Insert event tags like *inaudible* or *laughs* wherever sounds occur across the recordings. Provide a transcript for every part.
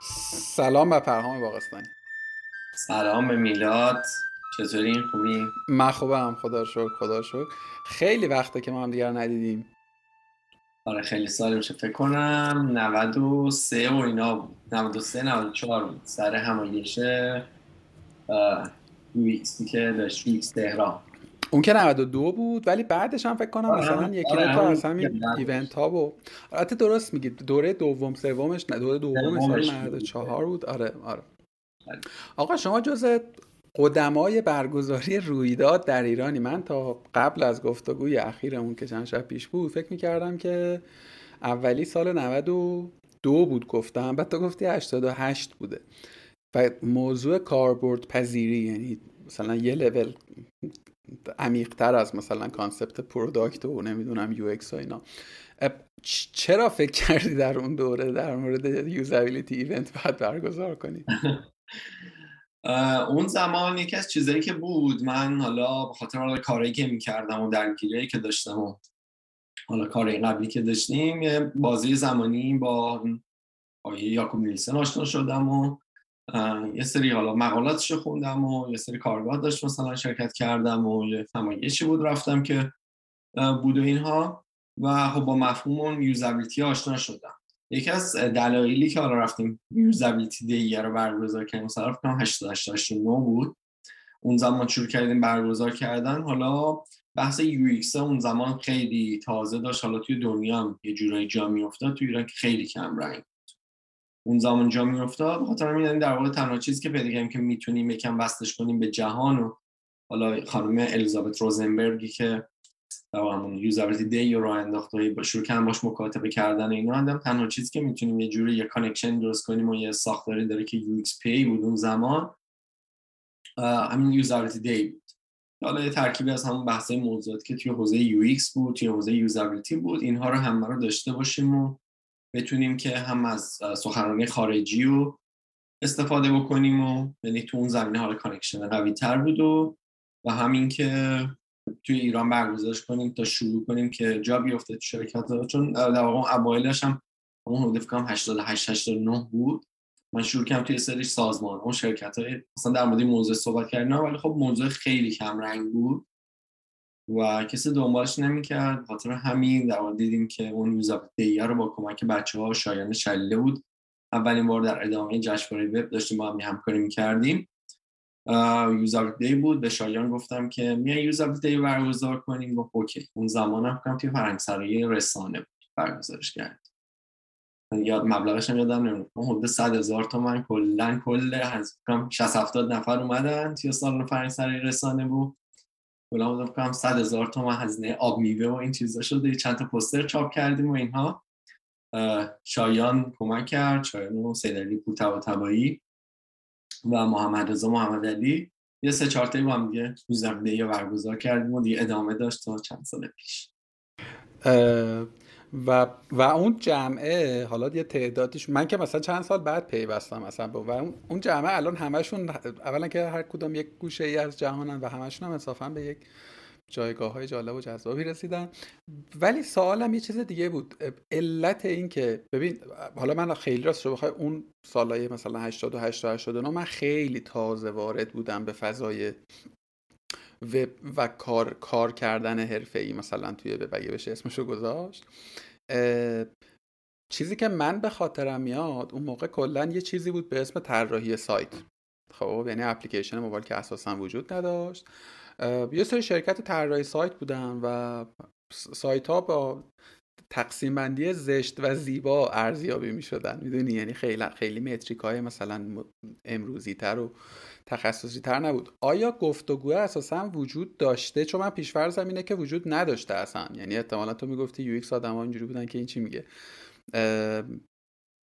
سلام به پرهام باقستانی سلام به میلاد. چطوری؟ این خوبی؟ من خوبم. خدا شکر خدا شکر. خیلی وقته که ما هم دیگر ندیدیم. آره خیلی سال میشه. فکر کنم 93 و اینا بود. 93 94 بود. سر همایش یو که داشت یو تهران. اون که 92 بود ولی بعدش هم فکر کنم مثلا آره، یکی آره، دو تا اصلا ایونت ها و البته درست میگید دوره دوم سومش نه دوره دوم سال 94 بود. آره آره. آقا شما جز قدمای برگزاری رویداد در ایرانی من تا قبل از گفتگوی اخیرمون که چند شب پیش بود فکر می‌کردم که اولی سال 92 بود گفتم بعد تو گفتی 88 بوده. و موضوع کاربرد پذیری یعنی مثلا یه لول عمیقتر از مثلا concept product و نمی‌دونم UX و اینا. چرا فکر کردی در اون دوره در مورد usability event باید برگزار کنی؟ اون زمان یکی از چیزایی که بود من حالا به خاطر حالا کاری که می‌کردم و درگیری که داشتم و حالا کاری قبلی که داشتیم بازه زمانی با آقای یاکوب نیلسن آشنا شدم و یه سری حالا مقالاتش خوندم و یه سری کارگاه داشت مثلا شرکت کردم و یه همایشی بود رفتم که بود و اینها. و خب با مفهوم یوزابیلیتی آشنا شدم. یکی از دلایلی که حالا رفتیم یوزابیلیتی دیگه رو برگزار کردیم مثلا کنم 88 بود. اون زمان شروع کردیم برگزار کردن. حالا بحث یو اون زمان خیلی تازه داشت. حالا توی دنیا هم یه جورایی جا میافتاد توی ایران خیلی کم رنگ. اون زمان جا میافتاد خاطر همین در واقع تنها چیزی که پیدا که می‌تونیم یکم وصلش کنیم به جهان و حالا خانم الیزابت روزنبرگی که در همون Usability Day رو انداخته با شروع کردن باش مکاتبه کردن اینا هم تنها چیزی که می‌تونیم یه جوری یه connection درست کنیم و یه ساختاری داره که UPA بود اون زمان همین Usability Day بود. حالا یه ترکیبی از همون بحث موضوعات که توی حوزه UX بود توی حوزه usability بود اینها رو همه رو داشته باشیم و بتونیم که هم از سخنرانی خارجی رو استفاده بکنیم و یعنی تو اون زمینه حالا connection قوی تر بود و و همین که توی ایران برگزارش کنیم تا شروع کنیم که جا بیفته تو شرکت چون در واقع اوایلش هم اون حدود فکر 88 89 بود. من شروع کردم توی سری سازمان. اون شرکت های مثلا در مورد موضوع صحبت کردن ولی خب موضوع خیلی کم رنگ بود. و کسی دنبالش نمی‌کرد. خاطر همین در دیدیم که اون usability رو با کمک بچه ها شایان شلیله بود. اولین بار در ادامه جشنواره وب داشتیم با هم همکاری می‌کردیم. یوزابیلیتی بود. به شایان گفتم که میای یوزابیلیتی برگزار کنیم. گفت اوکی. اون زمان هم کنم توی فرنگسرای رسانه بود. برگزارش کرد یاد مبلغش هم یادم نمیاد حدود 100 هزار تومن کلا کل از 60 70 نفر اومدن توی سالن فرنگسرای رسانه بود. کلا بودم کنم 100 هزار تومن هزینه آب میوه و این چیزا شده. چند تا پوستر چاپ کردیم و اینها. شایان کمک کرد شایان و سیدلی پور و تبایی و محمد رضا محمد علی. یه سه چهار با هم دیگه روزنامه برگزار کردیم و دیگه ادامه داشت تا چند سال پیش. و و اون جمعه حالا یه تعدادش من که مثلا چند سال بعد پیوستم مثلا و اون جمعه الان همشون اولا که هر کدوم یک گوشه ای از جهانن و همشون هم انصافا به یک جایگاه های جالب و جذابی رسیدن. ولی سوالم یه چیز دیگه بود. علت این که ببین حالا من خیلی راست رو بخوای اون سالهای مثلا 88 و 89 من خیلی تازه وارد بودم به فضای وب و کار, کار کردن حرفه ای مثلا توی وب اگه بشه اسمشو گذاشت. چیزی که من به خاطرم میاد اون موقع کلا یه چیزی بود به اسم طراحی سایت. خب یعنی اپلیکیشن موبایل که اساسا وجود نداشت. یه سری شرکت طراحی سایت بودن و سایت ها با تقسیم بندی زشت و زیبا ارزیابی می شدن می‌دونی؟ یعنی خیلی خیلی metric های مثلا امروزی تر و تخصصی تر نبود. آیا گفتگو اساسا وجود داشته؟ چون من پیش‌فرضم اینه که وجود نداشته اصلا. یعنی احتمالا تو می‌گفتی UX آدم ها اینجوری بودن که این چی میگه.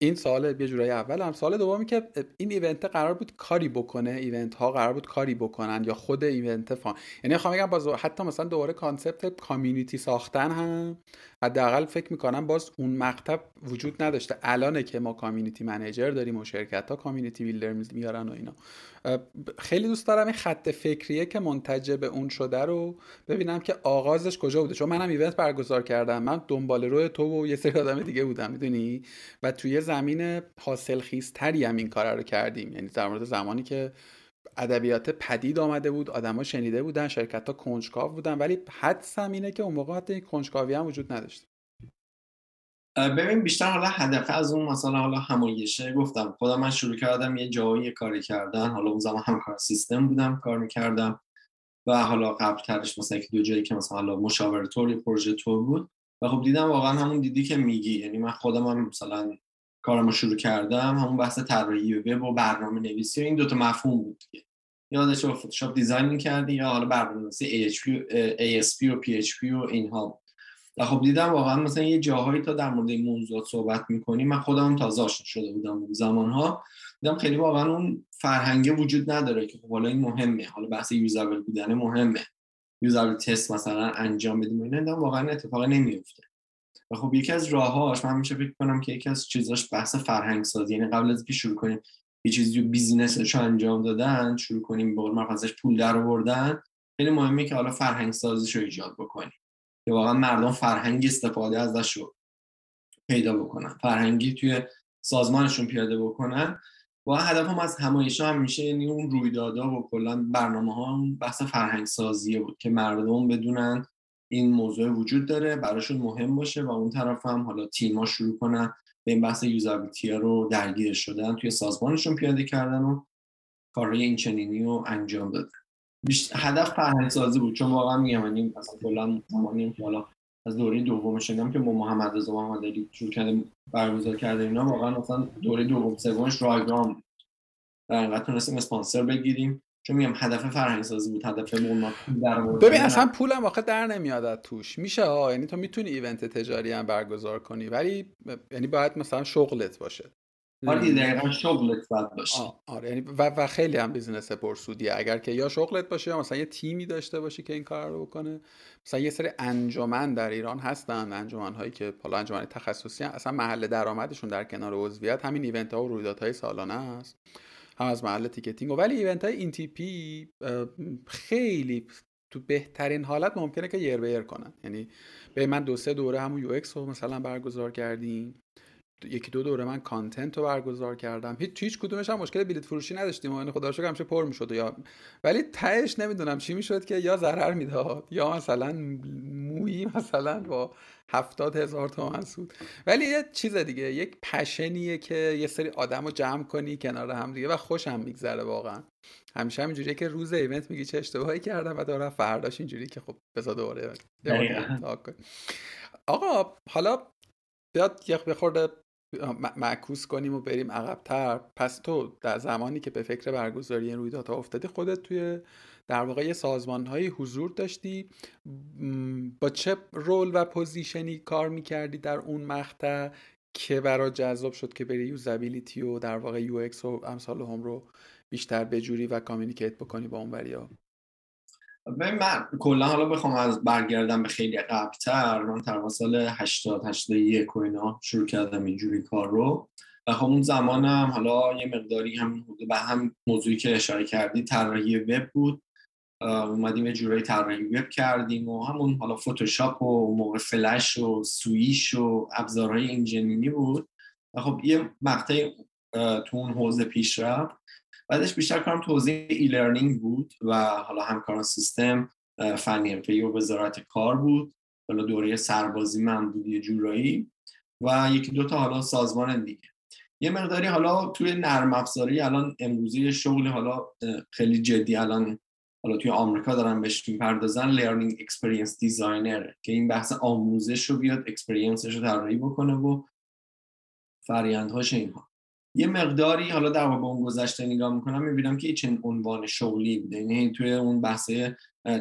این سال یه جورایی اول. هم سال دومی که این event قرار بود کاری بکنه؟ event ها قرار بود کاری بکنن یا خود event fun یعنی خواهم بگم باز حتی مثلا دوباره concept community ساختن هم حداقل فکر می‌کنم باز اون مکتب وجود نداشته. الانه که ما community manager داریم و شرکت ها community builder میارن و اینا. خیلی دوست دارم این خط فکریه که منتج به اون شده رو ببینم که آغازش کجا بوده. چون منم event برگزار کردم. من دنبال روی تو و یه سری آدم دیگه بودم می‌دونی؟ و توی زمین حاصل خیزتری هم این کار رو کردیم. یعنی در مورد زمانی که ادبیات پدید آمده بود آدما شنیده بودن شرکت ها کنجکاو بودن ولی حدسم اینه که اون موقع حتی کنجکاوی هم وجود نداشت. ببین بیشتر حالا هدف از اون مثلا حالا همایشه گفتم. خودم من شروع کردم یه جایی کاری کردن. حالا اون زمان همکار سیستم بودم کار می‌کردم. و حالا قبل ترش مثلا یک دو جایی که مثلا حالا مشاور پروژه طور بود. و خب دیدم واقعا همون دیدی که میگی. یعنی من خودم هم مثلا کارمو شروع کردم همون بحث طراحی وب و برنامه نویسی و این دوتا مفهوم بود دیگه. یادش فتوشاپ دیزاین می‌کردی یا حالا برنامه نویسی ASP و PHP و اینها و خب دیدم واقعا مثلا یه جاهایی تا در مورد این موضوعات صحبت می‌کنیم من خودم تازه آشنا شده بودم اون زمانها. دیدم خیلی واقعا اون فرهنگه وجود نداره که خب حالا این مهمه حالا بحث یوزابل بودن مهمه. یوزابل تست مثلا انجام بدیم اینا واقعا اتفاق نمیفته و خب یکی از راههاش من میشه فکر کنم که یکی از چیزاش بحث فرهنگ سازی یعنی قبل از اینکه شروع کنیم یه چیزی رو بیزینسش انجام دادن شروع کنیم به قول پول در آوردن خیلی مهمه که حالا فرهنگ سازیش رو ایجاد بکنیم که واقعا مردم فرهنگی استفاده ازش رو پیدا بکنن فرهنگی توی سازمانشون پیاده بکنن. و هدفم از همایش هم میشه یعنی اون رویدادها و کلا برنامه ها بحث فرهنگ سازیه بود که مردم بدونن این موضوع وجود داره براشون مهم باشه و اون طرف هم حالا تیما شروع کنن به این بحث یوزابیلیتی رو درگیر شدن توی سازمانشون پیاده کردن و کارهای این چنینی رو انجام دادن. هدف فرهنگ سازی بود چون واقعا میگم یعنی مثلا کلا زمانی حالا از دوره دوم شنیدم که با محمد رضا محمد علی شروع کرده برگزار کرده اینا واقعا مثلا دوره دوم سومش رایگان در حقیقت تونستیم اسپانسر بگیریم. چون میگم هدف فرهنگ سازی بود هدف در ببین اصلا پولم واقعا در نمیاد از توش. میشه ها یعنی تو می‌تونی event تجاری هم برگزار کنی ولی یعنی باید مثلا شغلت باشه. آره دقیقا شغلت باید باشه. آره یعنی و, و خیلی هم business پرسودیه. اگر که یا شغلت باشه یا مثلا یه تیمی داشته باشی که این کار رو بکنه. مثلا یه سری انجمن در ایران هستن انجمن هایی که حالا انجمن تخصصی هم. اصلا محل درآمدشون در کنار عضویت همین event ها و رویدادهای سالانه است. هم از محل ticketing و ولی event های این تیپی خیلی تو بهترین حالت ممکنه که یر به یر کنن یعنی به من دو سه دوره همون UX رو مثلا برگزار کردیم. یکی دو دوره من content رو برگزار کردم. هیچ هیچ کدومش هم مشکل بلیت فروشی نداشتیم. و خدا شکر همیشه پر می‌شد یا ولی تهش نمی‌دونم چی می‌شد که یا ضرر می‌داد یا مثلا مویی مثلا با هفتاد هزار تومن سود. ولی یه چیز دیگه یک پشنیه که یه سری آدم رو جمع کنی کنار هم دیگه و خوشم میگذره واقعا. همیشه همینجوریه که روز ایونت میگی چه اشتباهی کردم و دارم فرداش اینجوری که خب بذار دوباره آقا حالا بیاد یه بخورده معکوس کنیم و بریم عقبتر. پس تو در زمانی که به فکر برگزاری این رویدادها افتادی خودت توی در واقع یه سازمان هایی حضور داشتی. با چه role و position ی کار می‌کردی در اون مقطع که برای جذاب شد که بری usability و در واقع UX و امثال هم رو بیشتر بجوری و communicate بکنی با اون وریا من کلا حالا بخوام از برگردم به خیلی قبلتر من تقریبا سال 80 81 و اینا شروع کردم اینجوری کار رو. و خب اون زمانم حالا یه مقداری هم به هم موضوعی که اشاره کردی طراحی وب بود. اومدیم یه جورایی طراحی وب کردیم و همون حالا فتوشاپ و موقع فلش و سویش و ابزارهای انجینیری بود. و خب یه مقطع تو اون حوزه پیش رفت. بعدش بیشتر کارم توضیح ای لرنینگ بود و حالا همکاران سیستم فنی حرفه‌ای و وزارت کار بود. حالا دوره سربازی من بود یه جورایی. و یکی دوتا حالا سازمان دیگه. یه مقداری حالا توی نرم افزاری الان امروزی شغل حالا خیلی جدی الان حالا توی آمریکا دارن بهش می‌پردازن learning experience designer که این بحث آموزش رو بیاد experience ش رو طراحی بکنه و فرآیندهاش اینها. یه مقداری حالا در واقع اون گذشته نگاه می‌کنم می‌بینم که چنین عنوان شغلی بوده. یعنی توی اون بحث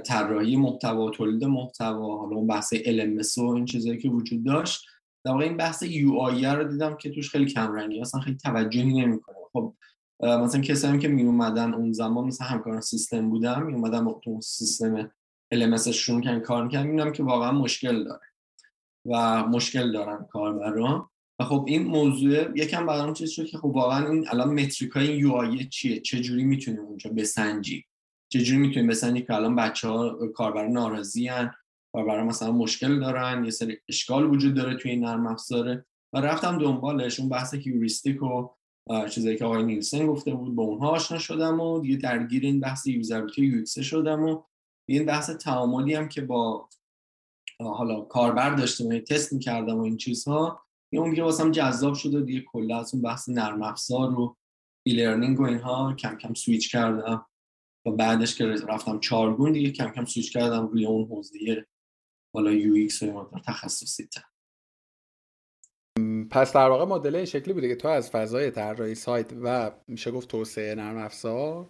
طراحی محتوا تولید محتوا حالا اون بحث LMS و این چیزایی که وجود داشت در واقع این بحث UX رو دیدم که توش خیلی کم رنگی اصلا خیلی توجهی نمی‌کنه. خب مثلا کسایی که می اومدن اون زمان مثلا همکاران سیستم بودم می اومدن تو سیستم LMS شون کار می‌کنن می‌بینم که واقعا مشکل داره. و مشکل دارن کاربران و خب این موضوع یکم برام چیز شد که خب واقعا این الان متریک های یو آی چیه؟ چه جوری می‌تونیم اونجا بسنجی چه جوری می‌تونیم بسنجی که الان بچه ها کاربر ناراضی هن کاربر مثلا مشکل دارن یه سری اشکال وجود داره توی این نرم افزاره و رفتم دنبالش اون بحث heuristic و چیزایی که آقای نیلسن گفته بود با اونها آشنا شدم و دیگه درگیر این بحث usability UX شدم و این بحث تعاملی هم که با حالا کاربر داشتم و تست می‌کردم و این چیزها یه اون دیگه واسم جذاب شد و دیگه کلا از اون بحث نرم افزار و e-learning و اینها کم کم سویچ کردم. و بعدش که رفتم چارگون دیگه کم کم سویچ کردم روی اون حوزه حالا UX و تخصصی تر. پس در واقع مدل این شکلی بوده که تو از فضای طراحی سایت و میشه گفت توسعه نرم افزار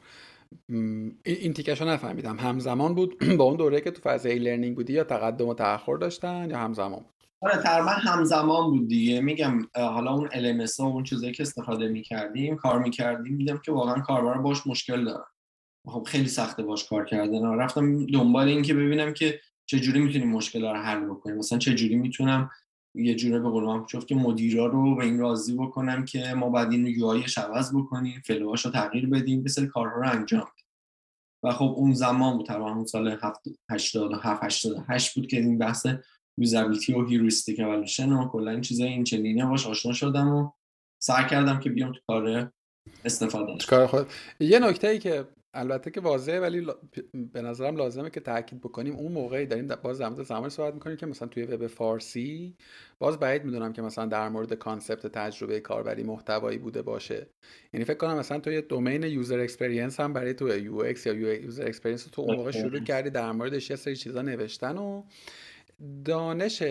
این تیکش رو نفهمیدم. همزمان بود *clears throat* با اون دوره که تو فضای learning بودی یا تقدم و تأخر داشتن یا همزمان آره تقریبا همزمان بود دیگه. میگم حالا اون LMS و اون چیزایی که استفاده می‌کردیم کار می‌کردیم می‌دیدم که واقعا کاربر باش مشکل دارن. خب خیلی سخته باش کار کردن. رفتم دنبال این که ببینم که چجوری می‌تونیم مشکل رو حل بکنیم. مثلا چجوری می‌تونم یه جوره به قول من که مدیرا رو به این راضی بکنم که ما بعد این یو عوض بکنیم فلوهاش رو تغییر بدیم به کارها رو انجام بدیم. و خب اون زمان بود تقریبا اون سال 87 88 بود که این بحث یوزابیلیتی و هیروستیک اولوشن و کلا این چیزای این چنینه. باش آشنا شدم و سعی کردم که بیام تو کار استفاده. کار خود یه نکته ای که البته که واضحه ولی به نظرم لازمه که تاکید بکنیم اون موقعی داریم باز در مورد زمانی صحبت می‌کنیم که مثلا توی وب فارسی باز بعید می‌دونم که مثلا در مورد concept تجربه کاربری محتوایی بوده باشه. یعنی فکر کنم مثلا تو یه domain user experience هم برای تو UX یا user experience تو اون موقع شروع کردی در موردش یه سری چیزا نوشتن و دانش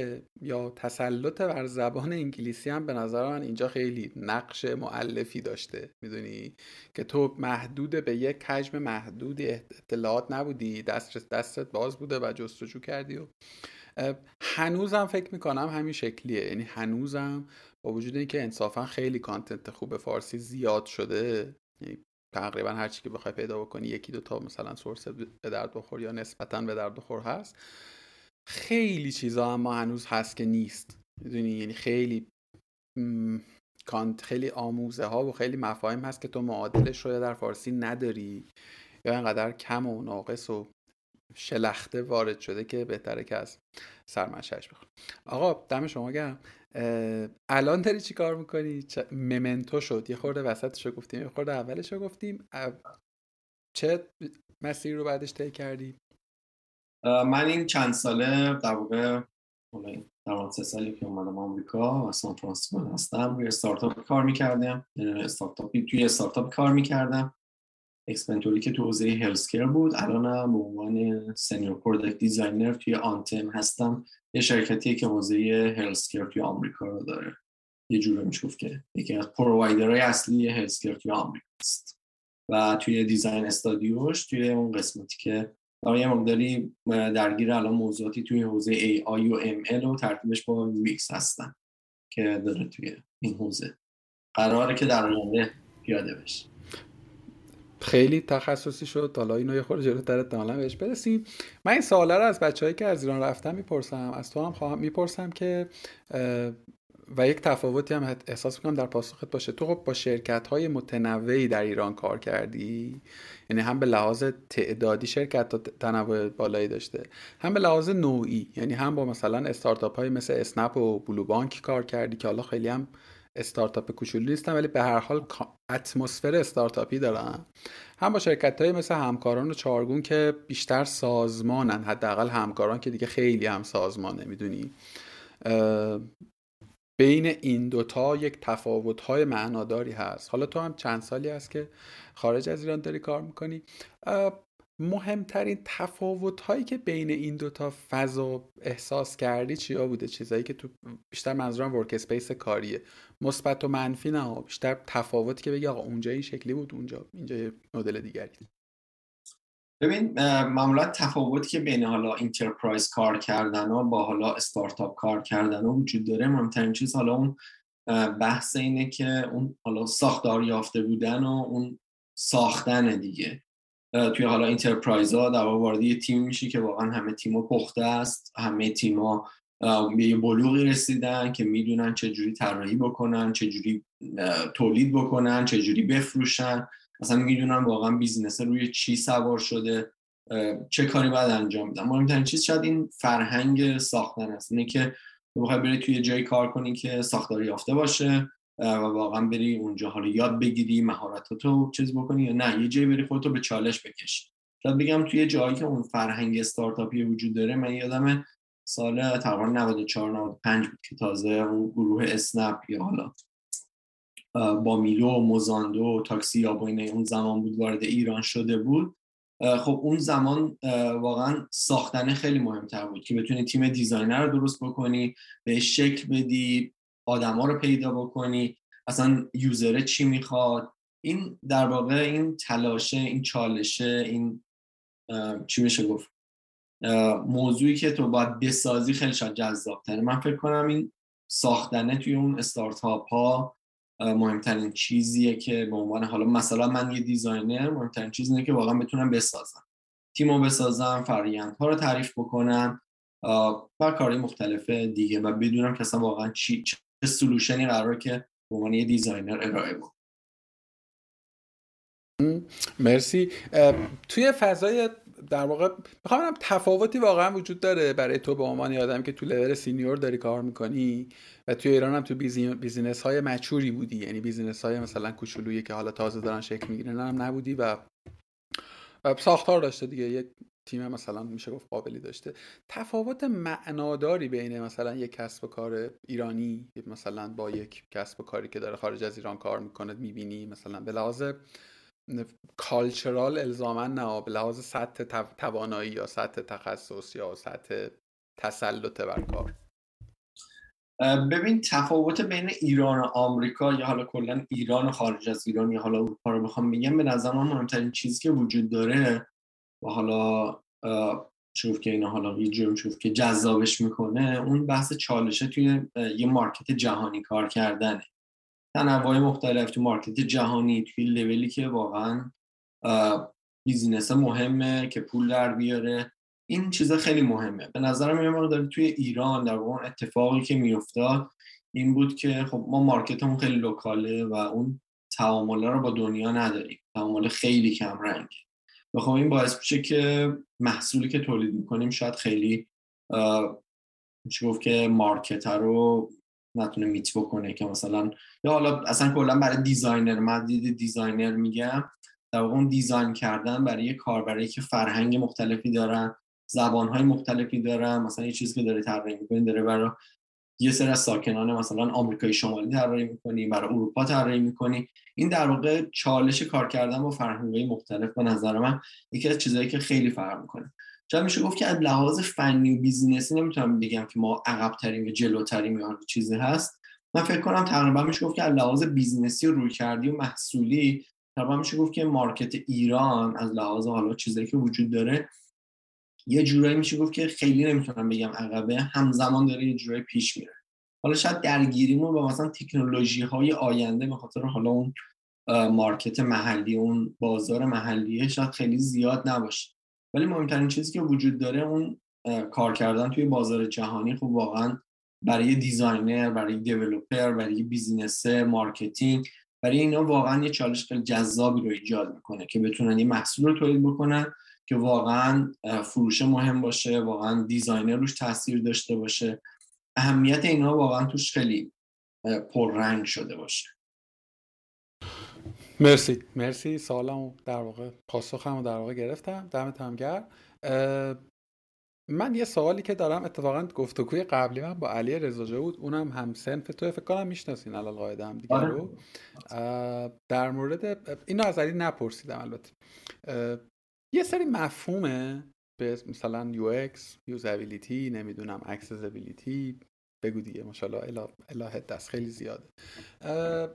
یا تسلط بر زبان انگلیسی هم به نظر من اینجا خیلی نقش معلفی داشته. می‌دونی که تو محدود به یک حجم محدودی اطلاعات نبودی دست دستت باز بوده و جستجو کردی و هنوزم فکر می‌کنم همین شکلیه. یعنی هنوزم با وجود اینکه انصافا خیلی کانتنت خوب فارسی زیاد شده یعنی تقریبا هر چی که بخوای پیدا بکنی یکی دو تا مثلا سورس به درد بخور یا نسبتا به درد بخور هست. خیلی چیزا اما هنوز هست که نیست. می‌دونی؟ یعنی خیلی کانت خیلی آموزه ها و خیلی مفاهیم هست که تو معادلش رو در فارسی نداری یا اینقدر کم و ناقص و شلخته وارد شده که بهتره که از سرمنشهش بخور آقا دم شما گرم. الان داری چی کار می‌کنی؟ ممنتو شد. یه خورده وسطش رو گفتیم یه خورده اولش رو گفتیم. چه مسیری رو بعدش طی کردی؟ من این چند ساله در واقع در سه سالی که اومدم آمریکا و سان فرانسیسکو هستم روی استارتاپ کار می‌کردم استارتاپی توی استارتاپ کار می‌کردم. اکسپنتوری که تو حوزه healthcare بود. الانم به عنوان senior product designer توی آنتم هستم. یه شرکتی که حوزه healthcare توی آمریکا رو داره. یه جوره میشه گفت که یکی از provider های اصلی healthcare توی آمریکا است. و توی دیزاین استادیوش توی اون قسمتی که یه مقداری درگیر الان موضوعاتی توی حوزه آی و ال و ترتیبش با ویکس هستن که داره توی این حوزه. قراره که در آینده پیاده بشه. خیلی تخصصی شد. حالا اینو یه خورده جلوتر احتمالاً بهش برسیم. من این سواله رو از بچههایی که از ایران رفتن می‌پرسم از تو هم خواهم می‌پرسم که و یک تفاوتی هم احساس می‌کنم در پاسخت باشه. تو خب با شرکت های متنوعی در ایران کار کردی؟ یعنی هم به لحاظ تعدادی شرکت تنوع بالایی داشته. هم به لحاظ نوعی. یعنی هم با مثلا استارتاپ های مثل اسنپ و بلو بانک کار کردی که حالا خیلی هم استارتاپ کوچولو نیستن ولی به هر حال اتمسفر استارتاپی دارن. هم با شرکت های مثل همکاران و چارگون که بیشتر سازمانن حداقل همکاران که دیگه خیلی هم سازمانه می‌دونی؟ بین این دوتا یک تفاوت های معناداری هست. حالا تو هم چند سالی هست که خارج از ایران داری کار می‌کنی. مهمترین تفاوت هایی که بین این دوتا فضا احساس کردی چیا بوده؟ چیزایی که تو بیشتر منظورم workspace کاریه. مثبت و منفی نه بیشتر تفاوتی که بگی آقا اونجا این شکلی بود اونجا اینجا مدل دیگری. ببین معمولا تفاوتی که بین حالا enterprise کار کردن و با حالا استارتاپ کار کردن و وجود داره مهمترین چیز حالا اون بحث اینه که اون حالا ساختار یافته بودن و اون ساختن دیگه. توی حالا enterprise ها در وارد یه تیم میشی که واقعا همه تیما پخته است همه تیما به یه بلوغی رسیدن که می‌دونن چجوری طراحی بکنن چجوری تولید بکنن چجوری بفروشن. اصلا می‌دونن واقعا business روی چی سوار شده چه کاری باید انجام بدن مهمترین چیز شاید این فرهنگ ساختن است. اینه که تو بخوای بری توی جایی کار کنی که ساختاری یافته باشه و واقعا بری اونجا حالا یاد بگیری مهارتاتو چیز بکنی یا نه. یه جایی بری خودتو به چالش بکشی شاید بگم توی جایی که اون فرهنگ استارتاپی وجود داره من یادم سال تقریبا 94 95 بود که تازه اون گروه اسنپ یا حالا با میلو و موزاندو و تاکسی یا اون زمان بود وارد ایران شده بود. خب اون زمان واقعا ساختن خیلی مهمتر بود که بتونی تیم designer رو درست بکنی به شکل بدی آدما رو پیدا بکنی اصلا user چی می‌خواد. این در واقع این تلاشه این چالشه این چی میشه گفت؟ موضوعی که تو باید بسازی خیلی شاید جذاب تره من فکر کنم این ساختنه توی اون استارتاپ ها مهمترین چیزیه که به عنوان حالا مثلا من یه designer مهمترین چیز اینه که واقعا بتونم بسازم. تیمو بسازم فرایند ها رو تعریف بکنم و کاری مختلف دیگه و بدونم که اصلا واقعا چی چه solution ی قراره که به عنوان یه designer ارائه بود مرسی. توی فضای در واقع می‌خوام تفاوتی واقعا وجود داره برای تو به عنوان آدمی که تو level senior داری کار می‌کنی و توی ایران هم تو business های mature ی بودی. یعنی business های مثلا کوچولویی که حالا تازه دارن شکل می‌گیرن هم نبودی و ساختار داشته دیگه. یک تیم مثلا میشه گفت قابلی داشته. تفاوت معناداری بین مثلا یک کسب و کار ایرانی مثلا با یک کسب و کاری که داره خارج از ایران کار می‌کنه می‌بینی مثلا به کالچرال الزاما نه به لحاظ سطح توانایی یا سطح تخصص یا سطح تسلط بر کار. ببین تفاوت بین ایران و آمریکا یا حالا کلا ایران و خارج از ایران یا حالا اروپا رو بخوام بگم به نظر من مهمترین چیزی که وجود داره و حالا شوف که اینا حالا جور شوف که جذابش می‌کنه اون بحث challenge ه توی یه market جهانی کار کردنه. تنوع مختلف تو market جهانی توی level ی که واقعا business مهمه که پول در بیاره. این چیزا خیلی مهمه. به نظرم یه داره توی ایران در واقع اتفاقی که میافتاد این بود که خب ما market مون خیلی local ه و اون تعامل رو با دنیا نداریم. تعامل خیلی کم رنگ. و خب این باعث میشه که محصولی که تولید می‌کنیم شاید خیلی میشه گفت که market رو نتونه meet بکنه که مثلا یا حالا اصلا کلا برای designer من designer میگم در واقع اون design کردن برای کاربری که فرهنگ مختلفی دارن زبانهای مختلفی دارن مثلا یه چیزی که داره طراحی می‌کنی داره برای یه سری از ساکنان مثلا آمریکای شمالی طراحی می‌کنی برای اروپا طراحی می‌کنی. این در واقع چالش کار کردن با فرهنگ‌های مختلف به نظر من یکی از چیزهایی که خیلی فرق می‌کنه. شاید میشه گفت که از لحاظ فنی و business ی نمی‌تونم بگم که ما عقب تریم و جلوتریم یا چیزی هست. من فکر کنم تقریبا میشه گفت که از لحاظ business ی و رویکردی و محصولی تقریبا میشه گفت که market ایران از لحاظ حالا چیزایی که وجود داره یه جورایی میشه گفت که خیلی نمی‌تونم بگم عقبه همزمان داره یه جورایی پیش میره. حالا شاید درگیریمون با مثلا تکنولوژی های آینده به خاطر حالا اون market محلی اون بازار محلیه شاید خیلی زیاد نباشه. ولی مهمترین چیزی که وجود داره اون کار کردن توی بازار جهانی خب واقعا برای designer برای developer برای business marketing برای اینا واقعا یه چالش خیلی جذابی رو ایجاد می‌کنه که بتونن یه محصول رو تولید بکنن که واقعا فروش مهم باشه واقعا دیزاینر روش تاثیر داشته باشه. اهمیت اینا واقعا توش خیلی پررنگ شده باشه. مرسی. مرسی. سالمو در واقع پاسخمو در واقع گرفتم. دمت هم گرم. من یه سوالی که دارم اتفاقا گفتگوی قبلی من با علی رضا بود. اونم هم سنف تو فکر کنم می‌شناسین الان قاعده هم دیگه رو. آره. در مورد اینو از علی نپرسیدم البته. یه سری مفهومه به مثلا UX usability نمی‌دونم accessibility. بگو دیگه ماشاءالله از این دست خیلی زیاده.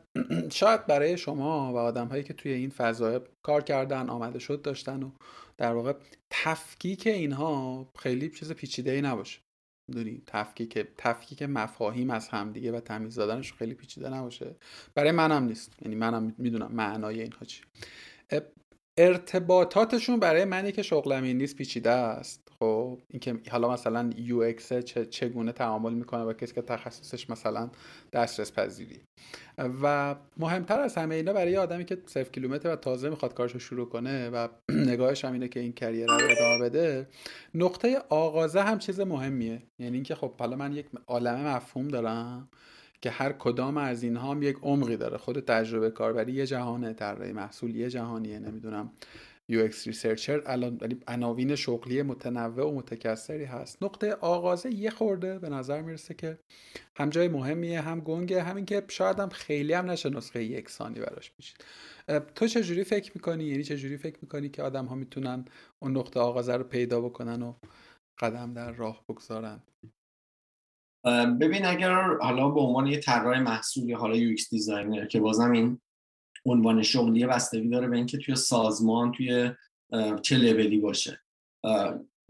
*clears throat* شاید برای شما و آدم هایی که توی این فضا کار کردن آمد و شد داشتن و در واقع تفکیک اینها خیلی چیز پیچیده ای نباشه. می‌دونی تفکیک تفکیک مفاهیم از همدیگه و تمیز دادنش خیلی پیچیده نباشه. برای منم نیست. یعنی منم می‌دونم معنای اینها چی ارتباطاتشون برای منی که شغلم این نیست پیچیده است. خب اینکه حالا مثلا UX چگونه تعامل می‌کنه با کسی که تخصصش مثلا دسترس پذیری و مهمتر از همه اینا برای آدمی که صفر کیلومتر و تازه می‌خواد کارشو شروع کنه و *clears throat* نگاهش هم اینه که این career رو ادامه بده نقطه آغازه هم چیز مهمیه. یعنی اینکه خب حالا من یک عالمه مفهوم دارم که هر کدام از اینها هم یک عمقی داره. خود تجربه کاربری یه جهانه طراحی محصول یه جهانیه نمی‌دونم. UX researcher الان عناوین شغلی متنوع و متکثری هست. نقطه آغازه یه خورده به نظر می‌رسه که هم جای مهمیه هم گنگه. همین که شاید هم خیلی هم نشه نسخه یکسانی براش پیچید تو چجوری فکر می‌کنی؟ یعنی چجوری فکر می‌کنی که آدم ها می‌تونن اون نقطه آغازه رو پیدا بکنن و قدم در راه بگذارن؟ ببین اگر حالا به عنوان یه طراح محصول یا حالا UX designer که بازم این عنوان شغلی بستگی داره به اینکه توی سازمان توی چه لولی باشه.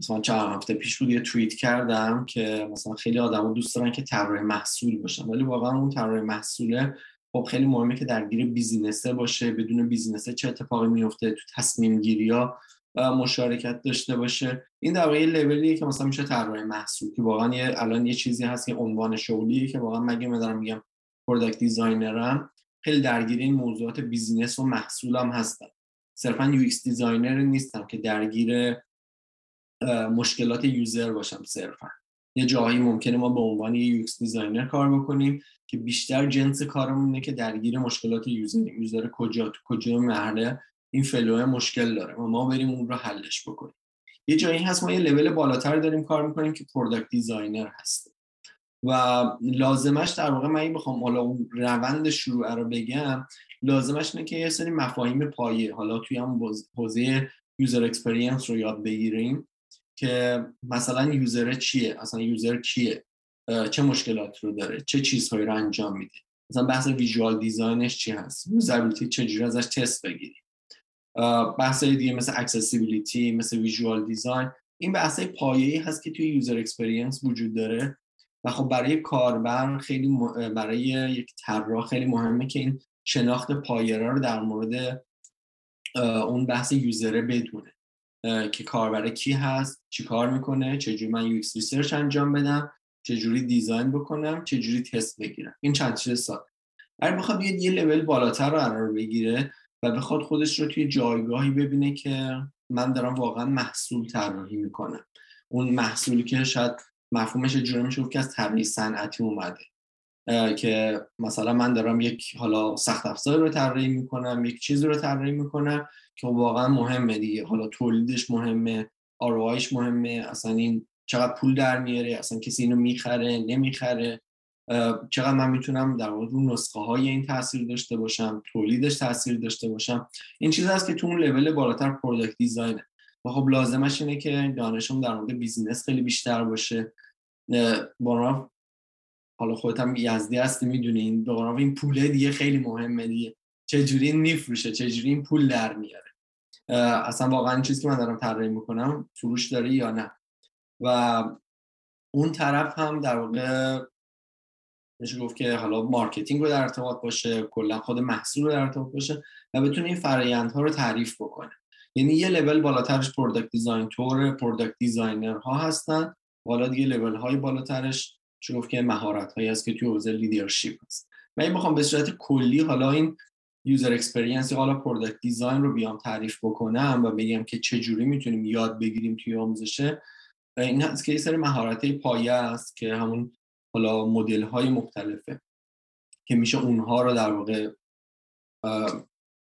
مثلا چند هفته پیش بود یه توییت کردم که مثلا خیلی آدما دوست دارن که طراح محصول باشن ولی واقعا اون طراح محصوله خب خیلی مهمه که درگیر بیزینسه باشه بدون بیزینسه چه اتفاقی میفته تو تصمیم گیری ها مشارکت داشته باشه. این در واقع لولیه که مثلا میشه طراح محصول که واقعا یه الان یه چیزی هست که عنوان شغلیه که واقعا مگه من میگم product designer م خیلی درگیر این موضوعات business و محصولم هستم. صرفا UX designer نیستم که درگیر مشکلات user باشم صرفا. یه جایی ممکنه ما به عنوان یه UX designer کار بکنیم که بیشتر جنس کارمون که درگیر مشکلات user ه user کجا تو کجا مرحله این flow مشکل داره. و ما بریم اون رو حلش بکنیم. یه جایی هست ما یه لول بالاتر داریم کار می‌کنیم که product designer هست و لازمش در واقع من بخوام حالا اون روند شروع رو بگم لازمش اینه که یه سری مفاهیم پایه حالا توی هم حوزه user experience رو یاد بگیریم که مثلا user چیه؟ اصلا user کیه؟ چه مشکلات رو داره؟ چه چیزهایی رو انجام میده؟ مثلا بحث visual design ش چی هست؟ usability چجوری ازش تست بگیریم؟ بحث دیگه مثل accessibility مثل visual design این بحث پایه‌ای هست که توی user experience وجود داره. و خب برای کاربر خیلی برای یک طراح خیلی مهمه که این شناخت پایه رو در مورد اون بحث user ه بدونه. که کاربر کی هست چی کار می‌کنه چجوری من UX research انجام بدم چجوری design بکنم چجوری تست بگیرم. این چند چیز ساده اگر بخواد یه لول بالاتر رو قرار بگیره و بخواد خودش رو توی جایگاهی ببینه که من دارم واقعا محصول طراحی می‌کنم. اون محصولی که شاید مفهومش جوری میشه که از طراحی صنعتی اومده. که مثلا من دارم یک حالا سخت افزار رو طراحی می‌کنم یک چیزی رو طراحی می‌کنم که واقعا مهمه دیگه. حالا تولیدش مهمه آروایش مهمه اصلا این چقدر پول در میاره اصلا کسی اینو می‌خره نمی‌خره. چقدر من می‌تونم در مورد اون نسخه های این تاثیر داشته باشم تولیدش تاثیر داشته باشم؟ این چیز هست که تو اون لول بالاتر product design ه و خب لازمش اینه که دانشم در مورد business خیلی بیشتر باشه. با حالا خودت هم یزدی هستی می‌دونی این این پوله دیگه خیلی مهمه دیگه. چجوری این میفروشه؟ چجوری این پول در میاره؟ اصلا واقعا این چیزی که من دارم طراحی می‌کنم فروش داره یا نه؟ و اون طرف هم در واقع میشه گفت که حالا marketing رو در ارتباط باشه کلا خود محصول رو در ارتباط باشه و بتونه این فرایندها رو تعریف بکنه. یعنی یه level بالاترش product design تور product designer ها هستن. حالا دیگه لول های بالاترش میشه گفت که مهارت هایی هست که توی حوزه leadership هست. من می‌خوام به صورت کلی حالا این user experience یا حالا product design رو بیام تعریف بکنم و بگم که چه جوری می‌تونیم یاد بگیریم توی آموزشه این هست که یه سری مهارت پایه است که همون حالا مدل های مختلفه که میشه اونها رو در واقع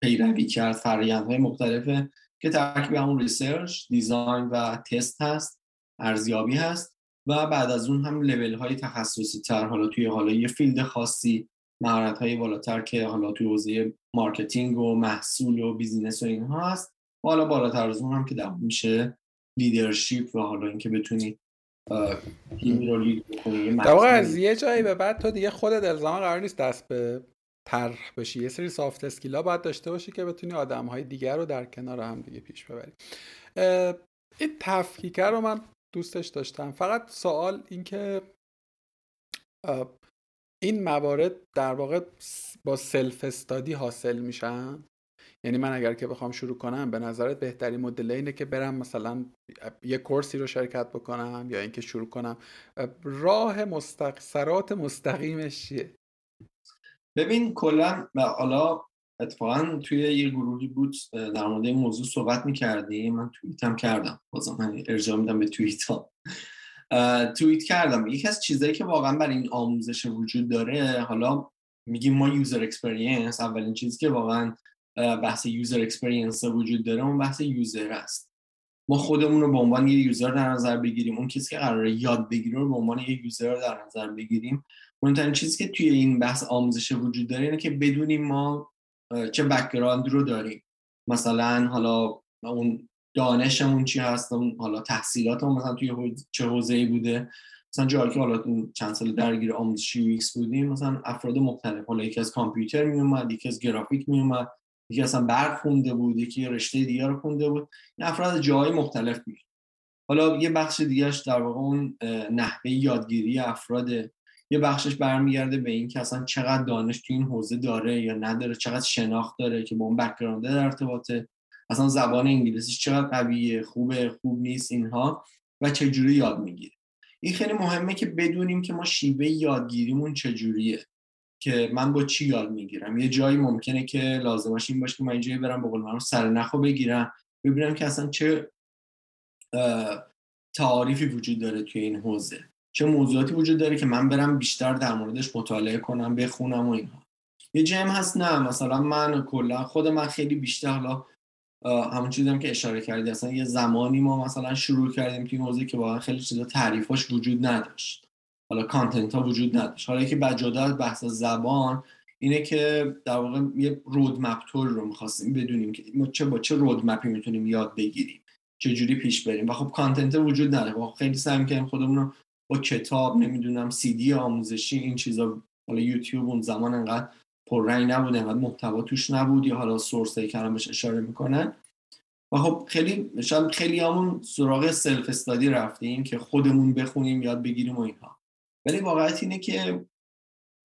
پیروی کرد های مختلفه که ترکیب همون research design و تست هست ارزیابی هست و بعد از اون هم لول های تخصصی تر حالا توی حالا یه field خاصی مهارت های بالاتر که حالا توی حوزه marketing و محصول و business و اینها هست و حالا بالاتر از اون هم که در میشه leadership و حالا اینکه بتونی تیم رو lead بکنی از یه جایی به بعد تو دیگه خودت الزاما قرار نیست دست به طراح بشی. یه سری soft skill ا باید داشته باشی که بتونی آدم های دیگر رو در کنار هم دیگه پیش ببری. این تفکیکه رو من دوستش داشتم. فقط سوال این که این موارد در واقع با سلف استادی حاصل میشن؟ یعنی من اگر که بخوام شروع کنم به نظرت بهترین مدل اینه که برم مثلا یه کورسی رو شرکت بکنم یا اینکه شروع کنم؟ راه مستقصرات مستقیمش چیه؟ ببین کلا حالا اتفاقا توی یه گروهی بود در مورد این موضوع صحبت می‌کردیم. من توییت هم کردم. بازم من ارجاع میدم به توییت ها. توییت کردم. یکی از چیزایی که واقعا برای این آموزش وجود داره حالا میگیم ما user experience اولین چیزی که واقعا بحث user experience وجود داره اون بحث user است. ما خودمون رو به عنوان یه user در نظر بگیریم. اون کسی که قراره یاد بگیره رو به عنوان یه user در نظر بگیریم. مهمترین چیزی که توی این بحث آموزش وجود داره اینه که بدونیم ما چه background رو داریم. مثلا حالا اون دانشمون چی هست حالا تحصیلاتمون مثلا توی چه حوزه‌ای بوده. مثلا جایی که حالا چند سال درگیر آموزش یو بودیم مثلا افراد مختلف. حالا یکی از کامپیوتر می اومد یکی از گرافیک می اومد یکی اصلا برق خونده بود یکی رشته دیگه رو خونده بود. این افراد جای مختلف می حالا یه بخش دیگهش در واقع اون نحوه یادگیری افراد یه بخشش برمیگرده به این که اصلا چقدر دانش تو این حوزه داره یا نداره چقدر شناخت داره که با اون بک‌گراند در ارتباطه. اصلا زبان انگلیسیش چقدر قویه خوبه خوب نیست اینها. و چجوری یاد می‌گیره. این خیلی مهمه که بدونیم که ما شیوه یادگیریمون چجوریه. که من با چی یاد می‌گیرم؟ یه جایی ممکنه که لازمش این باشه که من اینجایی برم به قول سر نخو بگیرم ببینم که اصلا چه تعاریفی وجود داره توی این حوزه. چه موضوعاتی وجود داره که من برم بیشتر در موردش مطالعه کنم بخونم و اینها. یه جمع هست نه مثلا من کلا خود من خیلی بیشتر حالا همون چیزی که اشاره کردی اصلا یه زمانی ما مثلا شروع کردیم که این حوزه که واقعا خیلی چیزا تعریفاش وجود نداشت. حالا کانتنت ها وجود نداشت. حالا که جدا از بحث زبان اینه که در واقع یه رودمپ تور رو می‌خواستیم بدونیم که ما چه با چه رودمپی می‌تونیم یاد بگیریم چه جوری پیش بریم. و خب کانتنت وجود نداره. و خیلی سعی می‌کنیم خودمون رو با کتاب نمی‌دونم سی دی آموزشی این چیزا حالا یوتیوب اون زمان انقدر پررنگ نبوده و محتوا توش نبود یا حالا source که بهش اشاره می‌کنن. و خب خیلی شاید خیلی همون سراغ self study رفتیم که خودمون بخونیم یاد بگیریم و اینها. ولی واقعیت اینه که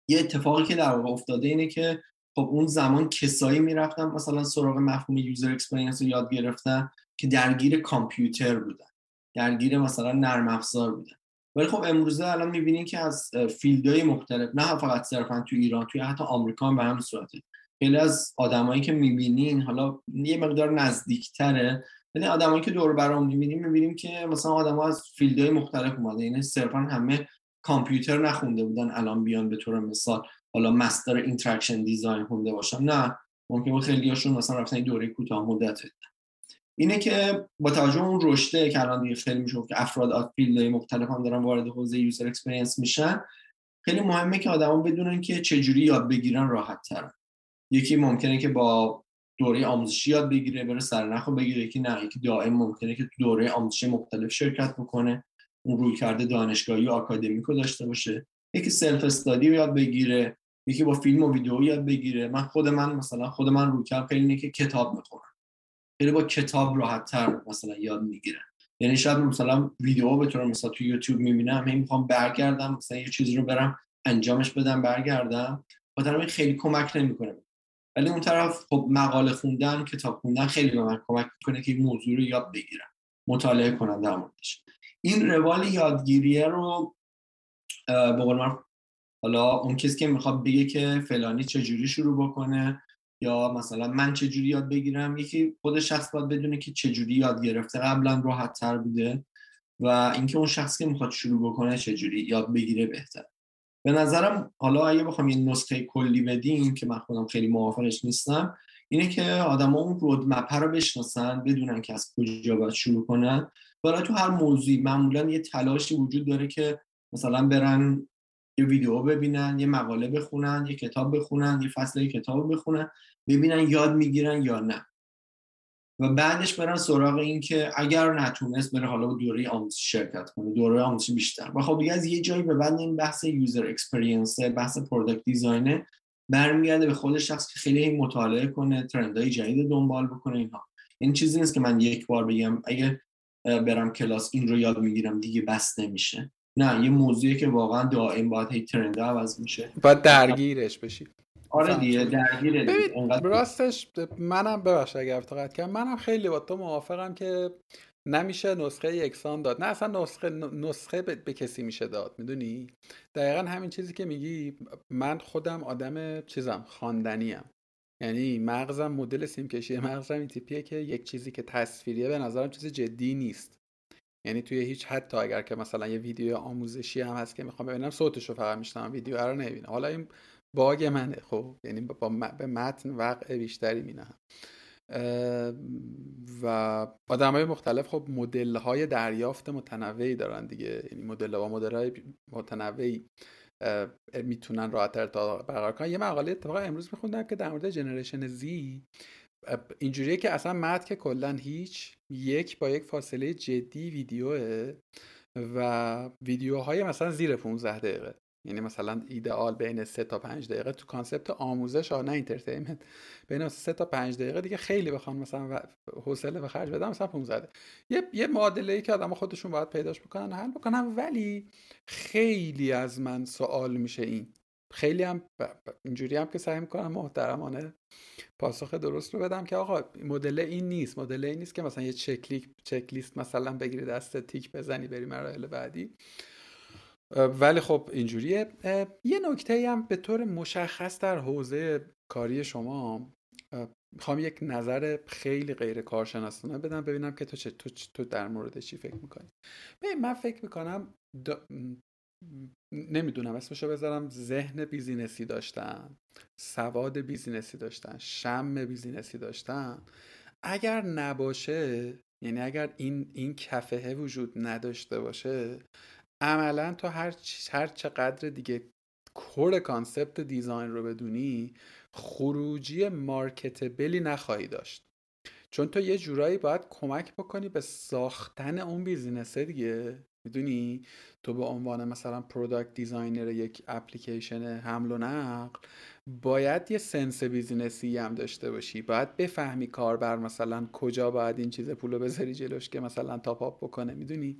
یه اتفاقی که در واقع افتاده اینه که خب اون زمان کسایی می‌رفتن مثلا سراغ مفهوم user experience رو یاد گرفتن که درگیر کامپیوتر بودن درگیر مثلا نرم افزار بودن. ولی خب امروزه الان می‌بینین که از field های مختلف نه فقط صرفا تو ایران توی حتی آمریکا هم به همین صورته. خیلی از آدمایی که می‌بینین حالا یه مقدار نزدیکتره ولی آدمایی که دور و برم می‌بینیم می‌بینیم که مثلا آدما از field های مختلف اومده یعنی صرفا همه کامپیوتر نخونده بودن الان بیان به طور مثال حالا master interaction design خونده باشن. نه ممکن خیلی هاشون مثلا رفتن دوره کوتاه مدت. اینه که با توجه اون رشته که الان دیگه خیلی میشه که افراد از field های مختلف هم دارن وارد حوزه user experience میشن خیلی مهمه که آدما بدونن که چجوری یاد بگیرن راحت ترن یکی ممکنه که با دوره آموزشی یاد بگیره بره سرنخو بگیره یکی نه یکی دائم ممکنه که دوره آموزشی مختلف شرکت بکنه. اون روی کرده دانشگاهی و آکادمیکو داشته باشه. یکی سلف استادی رو یاد بگیره یکی با فیلم و ویدیو یاد بگیره. من خود من مثلا خود من روی کردم خیلی که کتاب می‌خونم. خیلی با کتاب راحت تر مثلا یاد می‌گیرن یعنی شاید مثلا ویدیو به طور مثلا تو یوتیوب می‌بینم هی می‌خوام برگردم مثلا یه چیزی رو برم انجامش بدم برگردم. با خیلی کمک نمی‌کنه. ولی اون طرف خب مقاله خوندن کتاب خوندن خیلی به من کمک می‌کنه که این موضوع رو یاد بگیرم. مطالعه کنم در موردش این روال یادگیریه رو به قول حالا اون کسی که می‌خواد بگه که فلانی چجوری شروع بکنه یا مثلا من چجوری یاد بگیرم یکی خود شخص باید بدونه که چجوری یاد گرفته قبلا راحت تر بوده و اینکه اون شخص که می‌خواد شروع بکنه چجوری یاد بگیره بهتر. به نظرم حالا اگه بخوام یه نسخه کلی بدیم که من خودم خیلی موافقش نیستم اینه که آدما اون رودمپ رو بشناسن بدونن که از کجا باید شروع کنن برای تو هر موضوعی معمولا یه تلاشی وجود داره که مثلا برن یه ویدیو ببینن یه مقاله بخونن یه کتاب بخونن یه فصل کتاب بخونن ببینن یاد می‌گیرن یا نه. و بعدش برن سراغ این که اگر نتونست بره حالا دوره آموزشی شرکت کنه. دوره آموزشی بیشتر. و خب دیگه از یه جایی به بعد این بحث user experience بحث product design ه برمیگرده به خود شخص که خیلی مطالعه کنه trend های جدید دنبال بکنه اینها. این چیزی نیست که من یک بار بگم. اگه برم کلاس این رو یاد می‌گیرم. دیگه بس نمیشه. نه یه موضوعی که واقعا دائم باید هی trend عوض میشه باید درگیرش بشی. آره دیگه درگیره ببین راستش منم ببخش اگر افتقاد کنم منم خیلی با تو موافقم که نمیشه نسخه یکسان داد. نه اصلا نسخه نسخه به, کسی میشه داد. می‌دونی؟ دقیقا همین چیزی که میگی من خودم آدم چیزم خواندنیم. یعنی مغزم مدل سیمکشی مغزم این تیپیه که یک چیزی که تصویریه به نظرم چیز جدی نیست. یعنی توی هیچ حتی اگر که مثلا یه ویدیو آموزشی هم هست که می‌خوام ببینم صوتش رو فقط میشنم ویدیو رو نمی‌بینم. حالا این bug منه خب. یعنی با به متن وقت بیشتری مینهم. و آدم های مختلف خب مدل های دریافت متنوعی دارن دیگه. یعنی مدل و مدل های متنوعی. می‌تونن راحت ارتباط برقرار کنن. یه مقاله اتفاقا امروز میخوندم که در مورد generation Z اینجوریه که اصلا mode که کلا هیچ یک با یک فاصله جدی ویدیوه و ویدیوهای مثلا زیر 15 دقیقه. یعنی مثلا ایدئال بین 3 تا 5 دقیقه تو concept آموزش ها نه entertainment بین 3 تا 5 دقیقه دیگه خیلی بخوان مثلا حوصله به خرج بدم مثلا 15 یه یه معادله ای که آدم خودشون باید پیداش بکنن حل بکنن ولی خیلی از من سوال میشه این. خیلی هم اینجوری هم که سعی می‌کنم محترمانه پاسخ درست رو بدم که آقا مدل این نیست. مدل این نیست که مثلا یه چک لیست مثلا بگیری دست تیک بزنی بری مراحل بعدی. ولی خب اینجوریه. یه نکته هم به طور مشخص در حوزه کاری شما می‌خوام یک نظر خیلی غیر کارشناسانه بدم ببینم که تو چه تو, تو در مورد چی فکر می‌کنی. ببین من فکر می‌کنم نمی‌دونم اسمشو بذارم. ذهن business ی داشتن سواد business ی داشتن شم business ی داشتن. اگر نباشه یعنی اگر این این کفهه وجود نداشته باشه عملا تو هر, هر چقدر دیگه core concept design رو بدونی خروجی marketable ی نخواهی داشت. چون تو یه جورایی باید کمک بکنی به ساختن اون business ه دیگه. می‌دونی؟ تو به عنوان مثلا product designer یک اپلیکیشن حمل و نقل باید یه sense business ی هم داشته باشی. باید بفهمی کاربر مثلا کجا باید این چیز پولو بذاری جلوش که مثلا top up بکنه. می‌دونی؟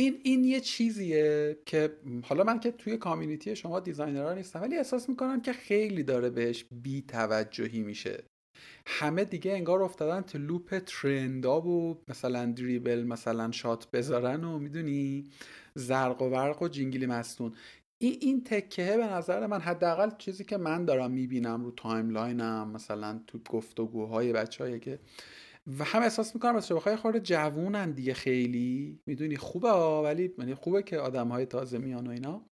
این این یه چیزیه که حالا من که توی community شما designer ها نیستم ولی احساس می‌کنم که خیلی داره بهش بی توجهی میشه. همه دیگه انگار افتادن تو loop trend ا و مثلا Dribbble مثلا shot بذارن و می‌دونی زرق و برق و جینگلی مستون این این تکه به نظر من حداقل چیزی که من دارم می‌بینم رو timeline م مثلا تو گفتگوهای بچه‌هایی که و هم احساس می‌کنم از بخوای خورده جوونن دیگه خیلی. می‌دونی خوبه ولی یعنی خوبه که آدم های تازه میان و اینا.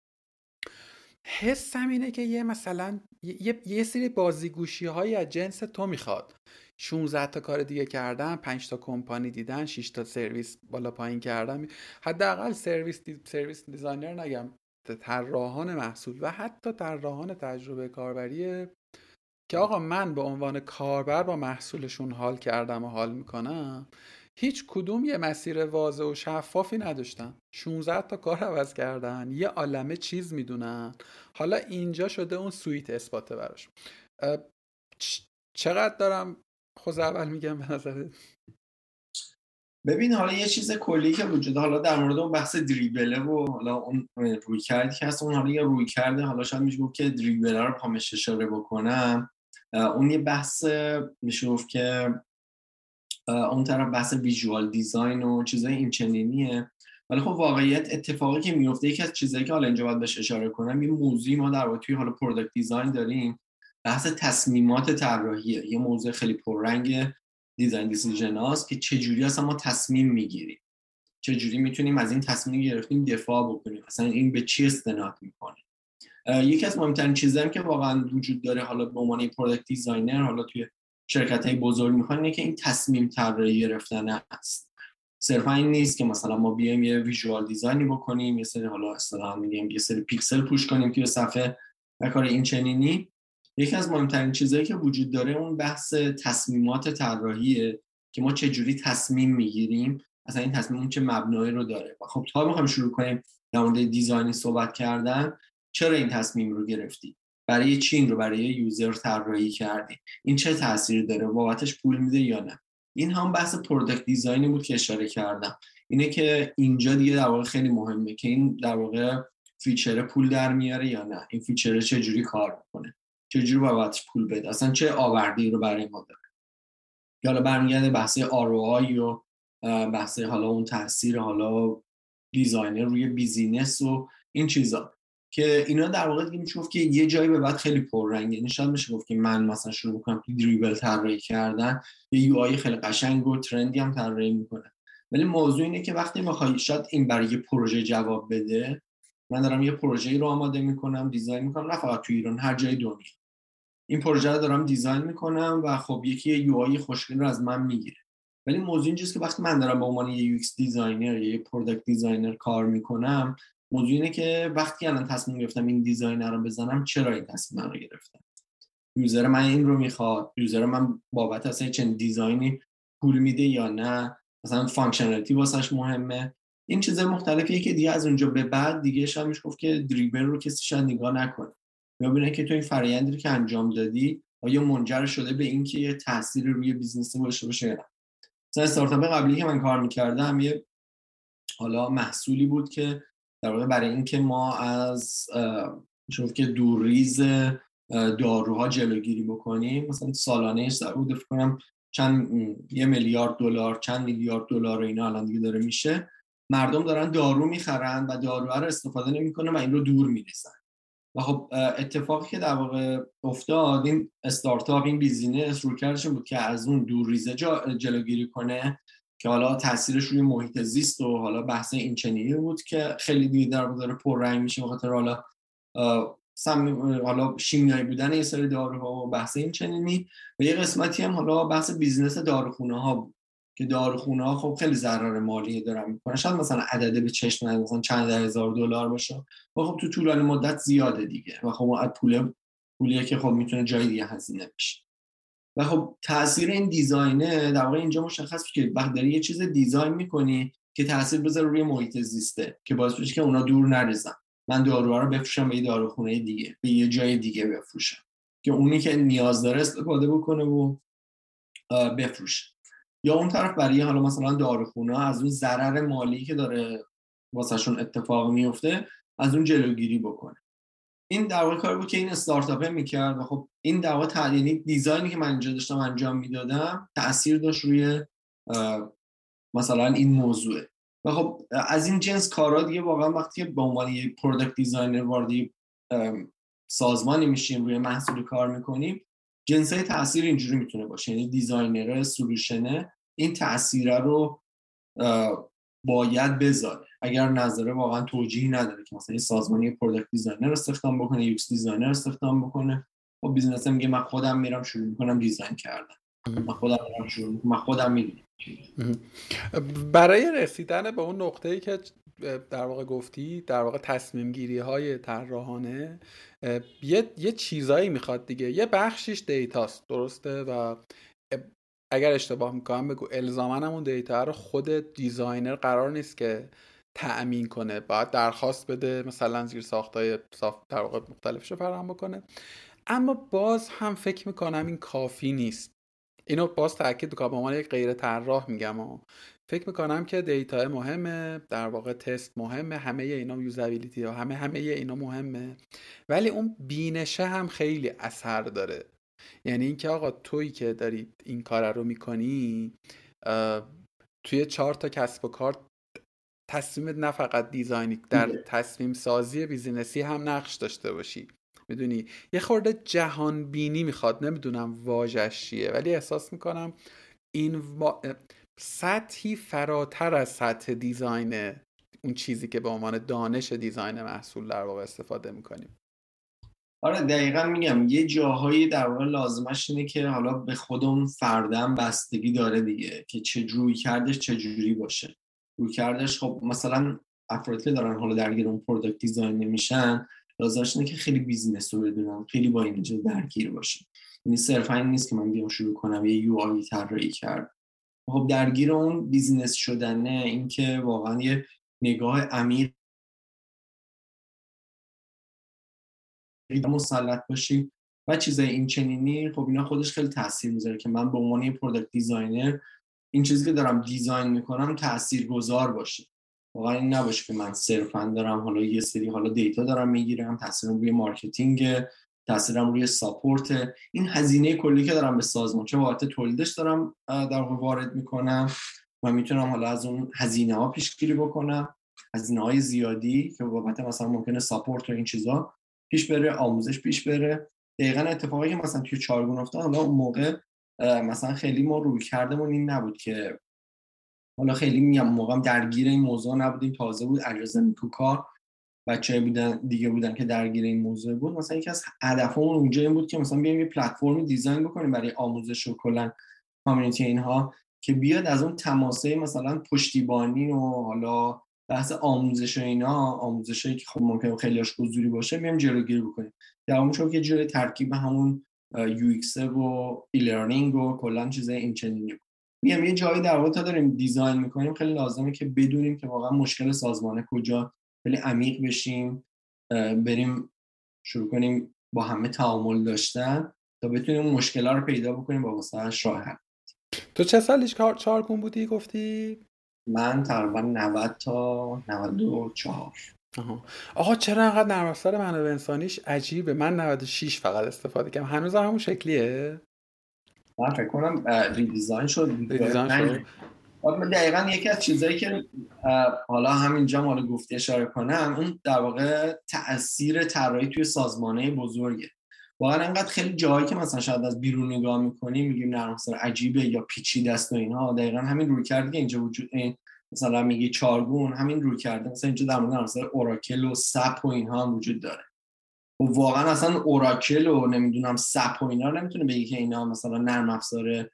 حسم اینه که یه مثلا یه, یه سری بازیگوشی هایی از جنس تو می‌خواد. 16 تا کار دیگه کردن 5 تا کمپانی دیدن 6 تا سرویس بالا پایین کردن. حداقل سرویس دی... سرویس دیزاینر نگم طراحان محصول و حتی طراحان تجربه کاربری که آقا من به عنوان کاربر با محصولشون حال کردم و حال می‌کنم هیچ کدوم یه مسیر واضح و شفافی نداشتن. 16 تا کار عوض کردن. یه عالمه چیز می‌دونن. حالا اینجا شده اون سویت اثباته براش. چقدر دارم خود اول میگم به نظرت؟ ببین حالا یه چیز کلی که وجود حالا در مورد اون بحث دریبله و حالا اون روی کردی که هست اون حالا یه روی کرده حالا شاید میشه گفت که دریبله رو پامش اشاره بکنم اون یه بحث میشه گفت که اون طرف بحث visual design و چیزای این چنینیه. ولی خب واقعیت اتفاقی که میفته یکی از چیزایی که حالا اینجا باید بهش اشاره کنم یه موضوعی ما در واقع توی حالا product design داریم بحث تصمیمات طراحیه یه موضوع خیلی پررنگ design decision هاست که چجوری اصلا ما تصمیم می‌گیریم. چجوری می‌تونیم از این تصمیم گرفتیم دفاع بکنیم. اصلا این به چی استناد می‌کنه؟ یکی از مهمترین چیزایی که واقعا وجود داره حالا به عنوان product designer حالا توی شرکت های بزرگ می‌خوان اینه که این تصمیم طراحی گرفتن است. صرفا این نیست که مثلا ما بیایم یه visual design ی بکنیم یه سری حالا اصطلاحا میگیم یه سری pixel push کنیم توی صفحه و کار این چنینی. یکی از مهمترین چیزهایی که وجود داره اون بحث تصمیمات طراحیه که ما چه جوری تصمیم می‌گیریم. اصلا این تصمیم چه مبنایی رو داره. و خب تا می‌خوایم شروع کنیم در مورد design ی صحبت کردن. چرا این تصمیم رو گرفتی؟ برای چی این رو برای user طراحی کردی؟ این چه تاثیری داره؟ بابتش پول میده یا نه؟ این هم بحث product design ی بود که اشاره کردم. اینه که اینجا دیگه در واقع خیلی مهمه که این در واقع feature پول در میاره یا نه؟ این feature چجوری کار می‌کنه؟ چجوری بابتش پول بده؟ اصلا چه آوردی رو برای ما داره؟ حالا برمیگرده بحث ROI و بحث حالا اون تاثیر حالا designer روی business و این چیزا. که اینا در واقع دیگه میشه که یه جایی به بعد خیلی پررنگه. یعنی شاید میشه گفت که من مثلا شروع بکنم Dribbble طراحی کردن یه UI خیلی قشنگ و trendy هم طراحی می‌کنه. ولی موضوع اینه که وقتی می‌خوای شاید این برای یه پروژه جواب بده من دارم یه پروژه رو آماده می‌کنم design می‌کنم نه فقط تو ایران هر جای دنیا. این پروژه رو دارم design می‌کنم و خب یکی UI خوشگل رو از من می‌گیره. ولی موضوع اینجاست که وقتی من دارم به عنوان یه UX designer یا یه product designer کار می‌کنم موضوع اینه که وقتی الان تصمیم گرفتم این design رو بزنم چرا این تصمیم رو گرفتم؟ user من این رو می‌خواد. user من بابت اصلا چنین design ی پول میده یا نه؟ مثلا functionality واسش مهمه. این چیزای مختلفیه که دیگه از اونجا به بعد دیگه شاید میشه گفت که Dribbble رو کسی شاید نگاه نکنه. ببینه که تو این فرآیندی که انجام دادی آیا منجر شده به اینکه یه تاثیر روی business باشه باشه یا نه؟ مثلا استارتاپ قبلی که من کار می‌کردم یه حالا محصولی بود که در واقع برای اینکه ما از شوف که دورریز داروها جلوگیری بکنیم مثلا سالانه در بود فکر کنم چند یه میلیارد دلار چند میلیارد دلار اینا الان دیگه داره میشه. مردم دارن دارو می‌خرن و دارو رو استفاده نمی‌کنه و این رو دور میریزن. و خب اتفاقی که در واقع افتاد این استارتاپ این بیزینس رو کردشون بود که از اون دور ریزه جلوگیری کنه. که حالا تاثیرش روی محیط زیست و حالا بحث این چنینی بود که خیلی دیگه در داره پررنگ میشه بخاطر حالا سم حالا شیمیایی بودن یه سری داروها و بحث این چنینی. و یه قسمتی هم حالا بحث بیزینس داروخونه ها بود که داروخونه ها خب خیلی ضرر مالی دارن می‌کنن. شاید مثلا عدده به چشم مثلا چند هزار دلار باشه. و خب تو طولانی مدت زیاده دیگه. و خب از پول پولیه که خب می‌تونه جای دیگه هزینه بشه. و خب تاثیر این دیزاینه در واقع اینجا مشخص که وقت داری یه چیز دیزاین می‌کنی که تاثیر بذاره روی محیط زیسته که باعث بشه که اونا دور نریزن. من داروها رو بفروشم به یه داروخونه دیگه به یه جای دیگه بفروشم که اونی که نیاز داره استفاده بکنه و بفروشه. یا اون طرف برای حالا مثلا داروخونه از اون ضرر مالی که داره واسهشون اتفاق میفته از اون جلوگیری بکنه. این در واقع کاری بود که این استارتاپه می‌کرد و خب این در واقع یعنی design ی که من اینجا داشتم انجام می‌دادم تاثیر داشت روی مثلا این موضوع و خب از این جنس کارا دیگه واقعا وقتی به عنوان یه product designer وارد سازمانی میشیم روی محصول کار می‌کنیم جنس های تاثیر اینجوری می‌تونه باشه. یعنی designer solution ه این تاثیر رو باید بذاره. اگر نذاره واقعا توجیهی نداره که مثلا سازمانی product designer استخدام بکنه UX designer استخدام بکنه. خب business میگه من خودم میرم شروع می‌کنم design کردن. من خودم میرم شروع من خودم می‌دونم. برای رسیدن به اون نقطه ای که در واقع گفتی در واقع تصمیم گیری های طراحانه یه یه چیزایی می‌خواد دیگه. یه بخشیش data ست درسته؟ و اگر اشتباه می‌کنم بگو الزاما اون data رو خود designer قرار نیست که تأمین کنه باید درخواست بده مثلا زیر ساختای در واقع مختلفش فراهم بکنه. اما باز هم فکر می‌کنم این کافی نیست. اینو باز تاکید می‌کنم به عنوان یک غیر طراح میگم و فکر می‌کنم که data مهمه در واقع تست مهمه همه اینا usability ها همه همه اینا مهمه. ولی اون بینشه هم خیلی اثر داره. یعنی اینکه آقا تویی که داری این کار رو می‌کنی توی چهار تا کسب و کار تصمیم نه فقط design ی در بله. تصمیم سازی business ی هم نقش داشته باشی. می‌دونی؟ یه خورده جهان بینی می‌خواد. نمی‌دونم واژش چیه ولی احساس می‌کنم این سطحی فراتر از سطح design اون چیزی که به عنوان دانش design محصول در واقع استفاده می‌کنیم. آره دقیقا میگم. یه جاهایی در واقع لازمش اینه که حالا به خودمون فرد هم بستگی داره دیگه که چه رویکردش چه جوری باشه. رویکردش خب مثلا افرادی که دارن حالا درگیر اون product design نمیشن لازمش اینه که خیلی business رو بدونم خیلی با اینجا درگیر باشه یعنی صرفا این نیست که من بیام شروع کنم یه UI طراحی کرد. خب درگیر اون business شدنه اینکه واقعا یه نگاه عمیق مسلط باشیم و چیزای این چنینی خب اینا خودش خیلی تاثیر می‌ذاره که من به عنوان یه product designer این چیزی که دارم design می‌کنم تاثیر گذار باشه. واقعا این نباشه که من صرفا دارم حالا یه سری حالا data دارم می‌گیرم تاثیرم روی marketing تاثیرم روی support. این هزینه کلی که دارم به سازمان چه بابت تولیدش دارم در وارد می‌کنم و می‌تونم حالا از اون هزینه ها پیشگیری بکنم. هزینه های زیادی که بابت مثلا ممکنه ساپورت و این چیزا پیش بره آموزش پیش بره. دقیقا اتفاقی که مثلا توی چارگون افتاد حالا اون موقع مثلا خیلی ما روی کردمون این نبود که حالا خیلی میگم موقع درگیر این موضوع نبودیم تازه بود اجازه کار بچه بودن دیگه بودن که درگیر این موضوع بود. مثلا یکی از هدفمون اونجا این بود که مثلا بیایم یه پلتفرمی دیزاین بکنیم برای آموزش و کلا کامیونیتی اینها که بیاد از اون تماسه مثلا پشتیبانی و حالا بحث آموزش و اینا آموزشی که خب ممکن خیلیاش حضوری باشه بیام جلوگیری بکنیم. چون که جلوی ترکیب همون UX و UI و کلا چیزای این چنینی میگم یه جایی در واقع تا داریم design می‌کنیم خیلی لازمه که بدونیم که واقعا مشکل سازمانه کجا. خیلی عمیق بشیم بریم شروع کنیم با همه تعامل داشتن تا بتونیم مشکل رو پیدا بکنیم با واسه راه تو چه سالیش کار چهارگون بودی گفتی؟ من تقریبا 90 تا 94 آها. آقا چرا انقدر نرم افزار منابع انسانیش عجیبه. من 96 فقط استفاده کردم. هنوز همون شکلیه؟ من فکر کنم ریدیزاین شد. ریدیزاین شد. دقیقا یکی از چیزهایی که حالا همینجا مال گفته اشاره کنم اون در واقع تاثیر طراحی توی سازمانه بزرگه. واقعا انقدر خیلی جایی که مثلا شاید از بیرون نگاه می‌کنیم میگیم نرم عجیبه یا پیچیده است و اینها دقیقا همین رویکرده که اینجا وجود این مثلا میگی چارگون همین رویکرده. مثلا اینجا در مورد Oracle و SAP و اینها هم وجود داره. و واقعا اصلا Oracle و نمی‌دونم SAP و اینا نمی‌تونه بگی که اینا مثلا نرم افزار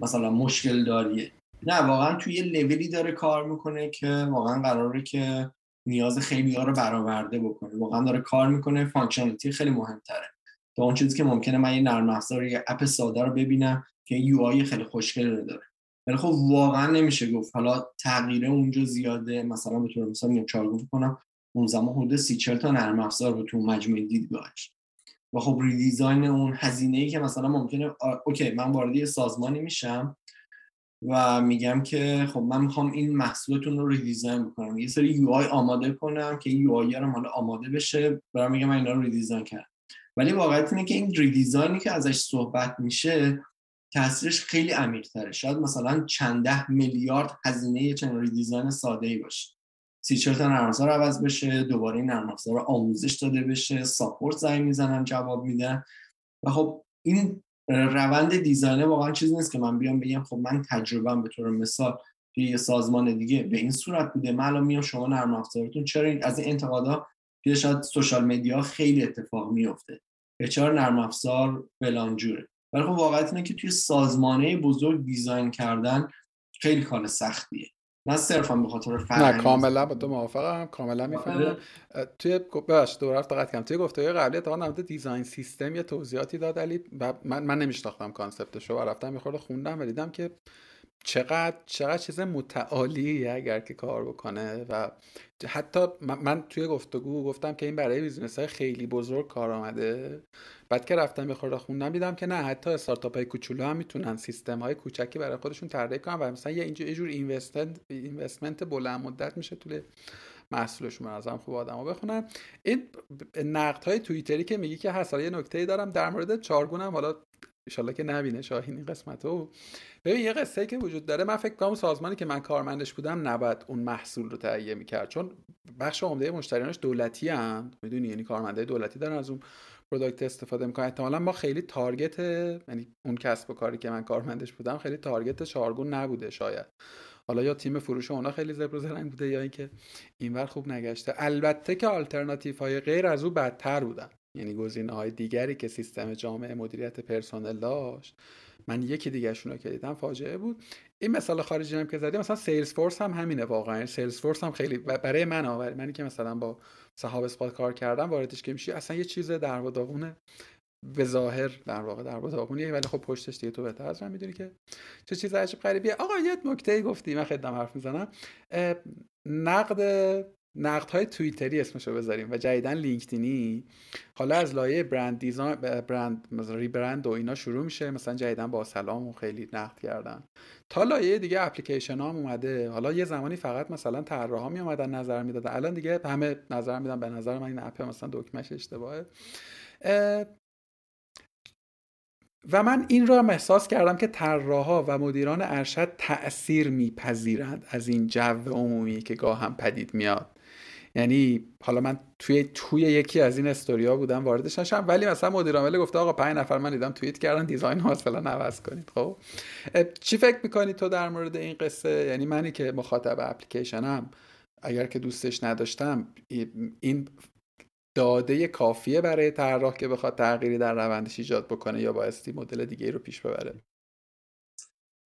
مثلا مشکل داریه. نه واقعا توی یه لولی داره کار می‌کنه که واقعا قراره که نیاز خیلی ها رو برآورده بکنه. واقعا داره کار می‌کنه functionality خیلی مهمتره. تا اون چیزی که ممکنه من یه نرم افزار یا اپ ساده رو ببینم که UI خیلی خوشگل داره. ولی خب واقعا نمیشه گفت. حالا تغییر اونجا زیاده. مثلا به طور مثال میام چارگون کنم اون زمان حدود سی تا نرم افزار بود تو مجموعه دیدگاهش و خب redesign اون هزینه ای که مثلا ممکنه okay من وارد سازمانی میشم و میگم که خب من می‌خوام این محصولتون رو redesign بکنم. یه سری UI آماده کنم که UI هم حالا آماده بشه. برام میگم من اینا رو redesign کردم. ولی واقعیت اینه که این ریدیزاینی که ازش صحبت میشه تاثیرش خیلی عمیق تره شاید مثلا چند ده میلیارد هزینه چنین ریدیزاین ساده ای باشه. تا نرم افزار عوض بشه دوباره این نرم آموزش داده بشه ساپورت زنگ می‌زنن جواب میدن. و خب این روند دیزاینه واقعا چیزی نیست که من بیام بگم خب من تجربهم به طور مثال توی یه سازمان دیگه به این صورت بوده. من الان میام شما نرم افزارتون چرا از این انتقادا توی شاید social media خیلی اتفاق میفته به چرا نرم افزار فلان جوره ولی خب واقعیت اینه که توی سازمان بزرگ design کردن خیلی کار سختیه. نه صرفا به خاطر فرهنگ نه کاملا با تو موافقم کاملا می‌فهمم. توی ببخش دو رفت دقت کردم. توی گفتگوی قبلی تا نمود design system یه توضیحاتی داد علی من من نمیشناختم concept شو و رفتم یه خورده خوندم و دیدم که چقدر چقدر چیز متعالی اگر که کار بکنه و حتی من, توی گفتگو گفتم که این برای business های خیلی بزرگ کارآمده. بعد که رفتم یه خورده خوندم دیدم که نه حتی استارتاپ های کوچولو هم می‌تونن سیستم های کوچکی برای خودشون طراحی کنن و مثلا یه اینجور جور investment بلند مدت میشه طول محصولشون. ازم خوب آدمو بخونم این نقد های توییتری که میگی که هست یه نکته دارم در مورد چارگونم. حالا ان که نبینه شاهین این قسمت رو. ببین یه قصه که وجود داره من فکر کنم سازمانی که من کارمندش بودم نباید اون محصول رو تهیه می‌کرد. چون بخش عمده مشتریانش دولتی‌ان می‌دونی؟ یعنی کارمندای دولتی دارن از اون product استفاده می‌کنن. احتمالا ما خیلی target یعنی اون کسب و کاری که من کارمندش بودم خیلی target چارگون نبوده شاید. حالا یا تیم فروش اونا خیلی زبر و بوده یا اینکه اینور خوب نگشته. البته که آلترناتیو های غیر از او بدتر بودن. یعنی گزینه های دیگری که سیستم جامع مدیریت پرسنل داشت. من یکی دیگه رو که دیدم فاجعه بود. این مثال خارجی هم که زدیم مثلا Salesforce هم همینه واقعا. Salesforce هم خیلی برای من عجیب‌آور منی که مثلا با HubSpot کار کردم واردش که میشی اصلا یه چیز در و داغونه به ظاهر در واقع در داغونیه ولی خب پشتش دیگه تو بهتر از من می‌دونی که چه چیز عجیب غریبیه. آقا یه نکته گفتی من خدمت عرض می‌کنم. نقد نقد های توییتری اسمشو بذاریم و جدیدن لینکدینی. حالا از لایه brand design brand مثلا rebrand و اینا شروع میشه. مثلا جدیدن باسلام و خیلی نقد کردن. تا لایه دیگه اپلیکیشن هم اومده. حالا یه زمانی فقط مثلا طراحا می اومدن نظر می‌دادن الان دیگه همه نظر میدن. به نظر من این اپ مثلا دکمهش اشتباهه. و من این رو هم احساس کردم که طراحا و مدیران ارشد تاثیر میپذیرند از این جو عمومی که گاه هم پدید میاد. یعنی حالا من توی توی یکی از این استوریا بودم واردش نشم ولی مثلا مدیر عامل گفته آقا پنج نفر من دیدم توییت کردن دیزاین ها مثلا عوض کنید. خب؟ چی فکر می‌کنی تو در مورد این قصه؟ یعنی منی که مخاطب اپلیکیشنم اگر که دوستش نداشتم این داده کافیه برای طراح که بخواد تغییری در روندش ایجاد بکنه یا بایستی مدل دیگه رو پیش ببره؟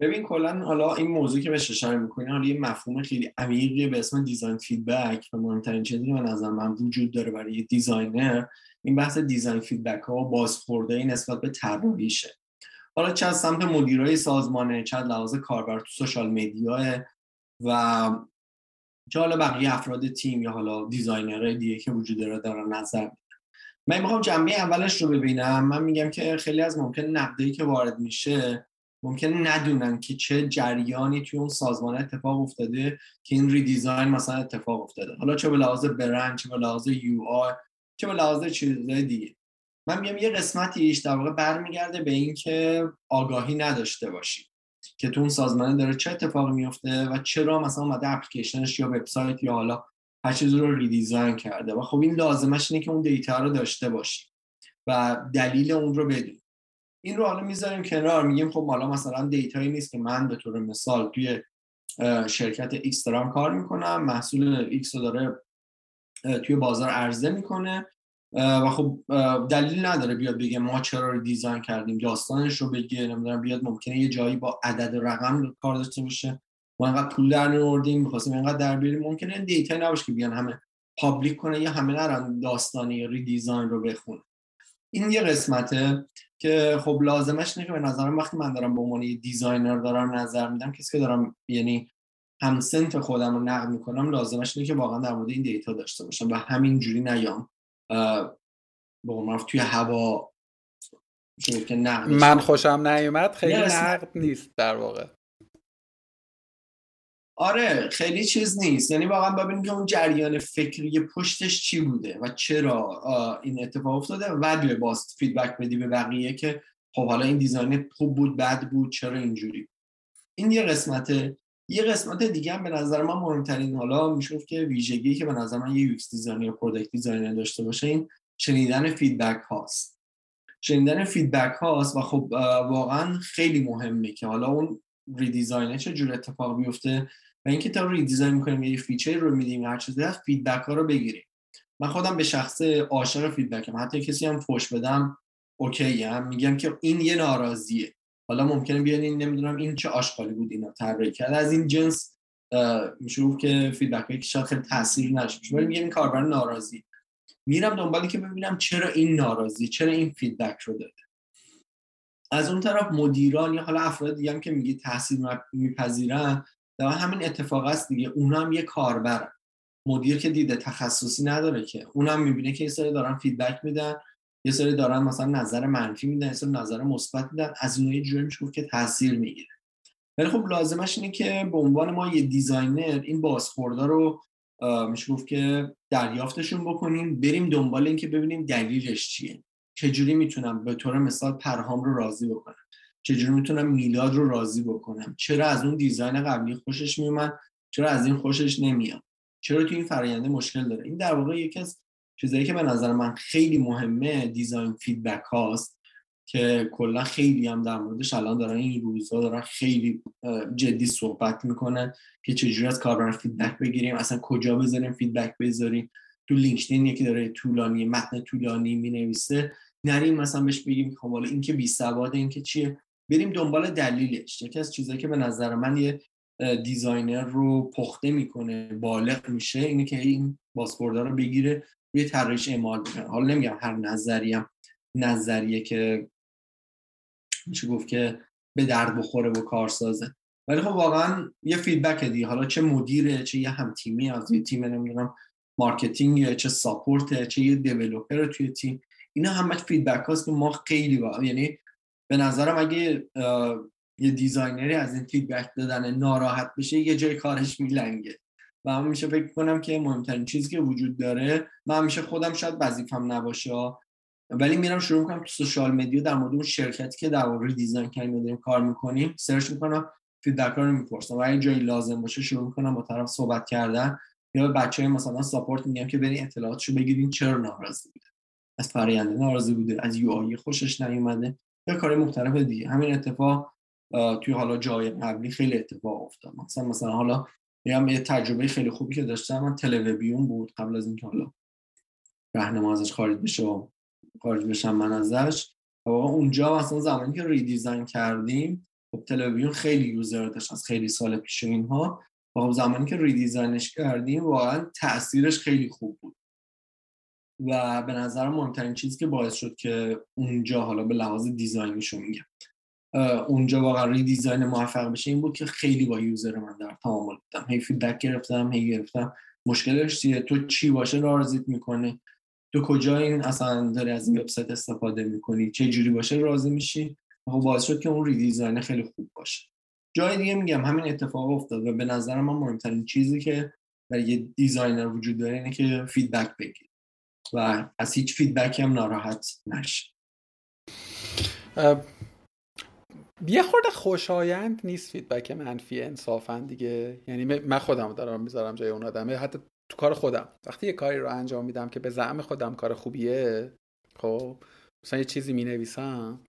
ببین کلا حالا این موضوع که بهش اشاره می‌کنی حالا یه مفهوم خیلی عمیقی به اسم design feedback و مهمترین چیزی که به نظر من وجود داره برای یه designer این بحث design feedback ها و بازخورد نسبت به طراحیشه. حالا چه از سمت مدیرای سازمانه چه لحاظ کاربر تو social media و چه حالا بقیه افراد تیم یا حالا designer های دیگه که وجود داره دارن نظر من می‌خوام جنبه اولش رو ببینم. من میگم که خیلی از ممکن نقدایی که وارد میشه ممکن ندونن که چه جریانی توی اون سازمان اتفاق افتاده که این redesign مثلا اتفاق افتاده. حالا چه به لحاظ برند چه به لحاظ UI چه به لحاظ چیزهای دیگه. من میگم یه قسمتیش در واقع برمیگرده به اینکه آگاهی نداشته باشی که تو اون سازمان داره چه اتفاقی میفته و چرا مثلا اومده اپلیکیشنش یا وبسایت یا حالا هر چیزی رو redesign کرده. و خب این لازمش اینه که اون data رو داشته باشی و دلیل اون رو بدونی. این رو حالا می‌ذاریم کنار میگیم خب حالا مثلا data یی نیست که من به طور مثال توی شرکت X دارم کار می‌کنم محصول X رو داره توی بازار عرضه می‌کنه و خب دلیل نداره بیاد بگه ما چرا redesign کردیم داستانش رو بگه نمی‌دونم بیاد ممکنه یه جایی با عدد رقم کار داشته باشه ما انقدر پول در آوردیم می‌خواستیم اینقدر در بیاریم ممکنه data نباشه که بیان همه public کنه یا همه نرن داستانی redesign رو بخونه این یه قسمته که خب لازمش اینه که به نظرم وقتی من دارم به عنوان designer دارم نظر میدم کسی که دارم یعنی هم‌صنف خودم رو نقد می‌کنم لازمش اینه که واقعا در مورد این data داشته باشم و همین جوری نیام به توی هوا که من خوشم نیومد خیلی نقد نیست در واقع. آره خیلی چیز نیست. یعنی واقعا ببینیم که اون جریان فکری پشتش چی بوده و چرا این اتفاق افتاده و بعد باز feedback بدی به بقیه که خب حالا این design خوب بود بد بود چرا اینجوری؟ این یه قسمته یه قسمت دیگه هم به نظر من مهمترین حالا میشه که ویژگی که به نظر من یه UX designer یا product designer داشته باشه این شنیدن feedback هاست. شنیدن feedback هاست و خب واقعا خیلی مهمه که حالا اون redesign ه چه جور اتفاق بیفته و اینکه تا redesign می‌کنیم یه feature رو میدیم هر چیزی هست feedback ها رو بگیریم. من خودم به شخصه عاشق feedback م حتی کسی هم فوش بدم okay هم میگم که این یه ناراضیه. حالا ممکنه بیان این نمی‌دونم این چه آشغالی بود اینا طراحی کرد. از این جنس میشه که feedback که شاید خیلی تاثیر نشه ولی میگم این کاربر ناراضی. میرم دنبالی که ببینم چرا این ناراضی چرا این feedback رو داده. از اون طرف مدیران یا حالا افراد دیگه هم که میگی تاثیر میپذیرن در همین اتفاق است دیگه. اونا هم یه کاربرن. مدیر که دید تخصصی نداره که. اونم می‌بینه که یه سری دارن feedback میدن یه سری دارن مثلا نظر منفی میدن یه سری نظر مثبت میدن. از اونها یه جوری میشه که تاثیر می‌گیره. ولی خب لازمش اینه که به عنوان ما یه designer این بازخوردا رو میشه گفت که دریافتشون بکنیم. بریم دنبال این که ببینیم دلیلش چیه. چجوری می‌تونم به طور مثال پرهام رو راضی بکنم؟ چجوری می‌تونم میلاد رو راضی بکنم؟ چرا از اون design قبلی خوشش میومد؟ چرا از این خوشش نمیاد؟ چرا تو این فراینده مشکل داره؟ این در واقع یکی از چیزایی که به نظر من خیلی مهمه design feedback هاست که کلا خیلی هم در موردش الان دارن این روزها دارن خیلی جدی صحبت می‌کنن که چجوری از کاربر feedback بگیریم اصلا کجا بذاریم feedback بذاریم. تو لینکدین یکی داره طولانی متن طولانی می‌نویسه. نریم مثلا بهش بگیم خب حالا این که بی سواد این که چیه؟ بریم دنبال دلیلش. یکی از چیزایی که به نظر من یه designer رو پخته می‌کنه بالغ میشه اینه که این بازخوردا رو بگیره روی طراحیش اعمال بکنه حالا نمیگم هر نظریه نظریه که میشه گفت که به درد بخوره و کارسازه ولی خب واقعا یه feedback دی. حالا چه مدیره چه یه هم تیمی از یه تیم نمی‌دونم marketing چه support چه یه developer توی تیم اینا همش feedback هاست که ما خیلی با یعنی به نظرم اگه یه designer ی از این feedback دادن ناراحت بشه یه جای کارش میلنگه. و من میشه فکر کنم که مهمترین چیزی که وجود داره من همیشه خودم شاید وظیفم نباشه ولی میرم شروع می‌کنم تو social media در مورد اون شرکتی که در مورد design کردیم داریم کار می‌کنیم search می‌کنم feedback رو می‌پرسم. و اگه جایی لازم باشه شروع می‌کنم با طرف صحبت کردن. یا به بچه مثلا support میگم که برین اطلاعاتشو بگیرین چرا ناراضی بوده. از فراینده ناراضی بوده از UI خوشش نیومده یا کار مختلف دیگه. همین اتفاق توی حالا جای قبلی خیلی اتفاق افتاد. مثلا مثلا حالا یه تجربه خیلی خوبی که داشتم من تلوبیون بود قبل از اینکه حالا راهنما ازش خارج بشه و خارج بشم من ازش. و اونجا مثلا زمانی که redesign کردیم خب تلوبیون خیلی user داشت از خیلی سال پیش اینها. و خب زمانی که redesign ش کردیم واقعا تاثیرش خیلی خوب بود. و به نظر مهمترین چیزی که باعث شد که اونجا حالا به لحاظ design یشو میگم اونجا واقعا redesign موفق بشه این بود که خیلی با user من در تعامل بودم. هی feedback گرفتم هی گرفتم. مشکلش چیه؟ تو چی باشه راضیت می‌کنه؟ تو کجا این اصلا داری از این وبسایت استفاده می‌کنی؟ چه جوری باشه راضی میشی؟ خب باعث شد که اون redesign خیلی خوب باشه. جای دیگه میگم همین اتفاق افتاد و به نظر من مهمترین چیزی که برای یه designer وجود داره اینه که feedback بگیر و از هیچ feedback ی هم ناراحت نشه. یه خورده خوشایند نیست فیدبک منفی انصافا دیگه. یعنی من خودم دارم می‌ذارم جای اون آدمه. حتی تو کار خودم. وقتی یه کاری رو انجام میدم که به زعم خودم کار خوبیه خب مثلا یه چیزی می نویسم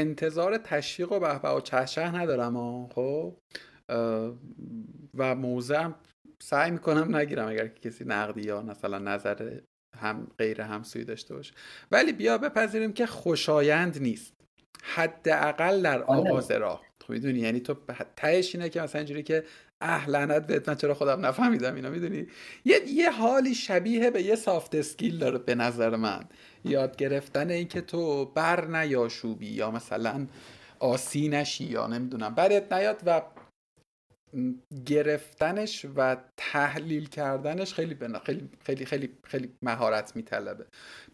انتظار تشویق و بهبه و چهشه ندارم خب؟ و موزم سعی می‌کنم نگیرم اگر کسی نقدی یا مثلا نظر هم غیر همسوی داشته باشه. ولی بیا بپذیریم که خوشایند نیست. حداقل در آره. آغاز راه. تو می‌دونی؟ یعنی تو تهش اینه که مثلا اینجوری که اه لعنت بهت من چرا خودم نفهمیدم اینا می‌دونی؟ یه یه حالی شبیه به یه سافت اسکیل داره به نظر من. یاد گرفتن این که تو بر نیاشوبی یا مثلا آسی نشی یا نمی‌دونم برت نیاد و گرفتنش و تحلیل کردنش خیلی بنا خیلی خیلی خیلی خیلی مهارت میطلبه.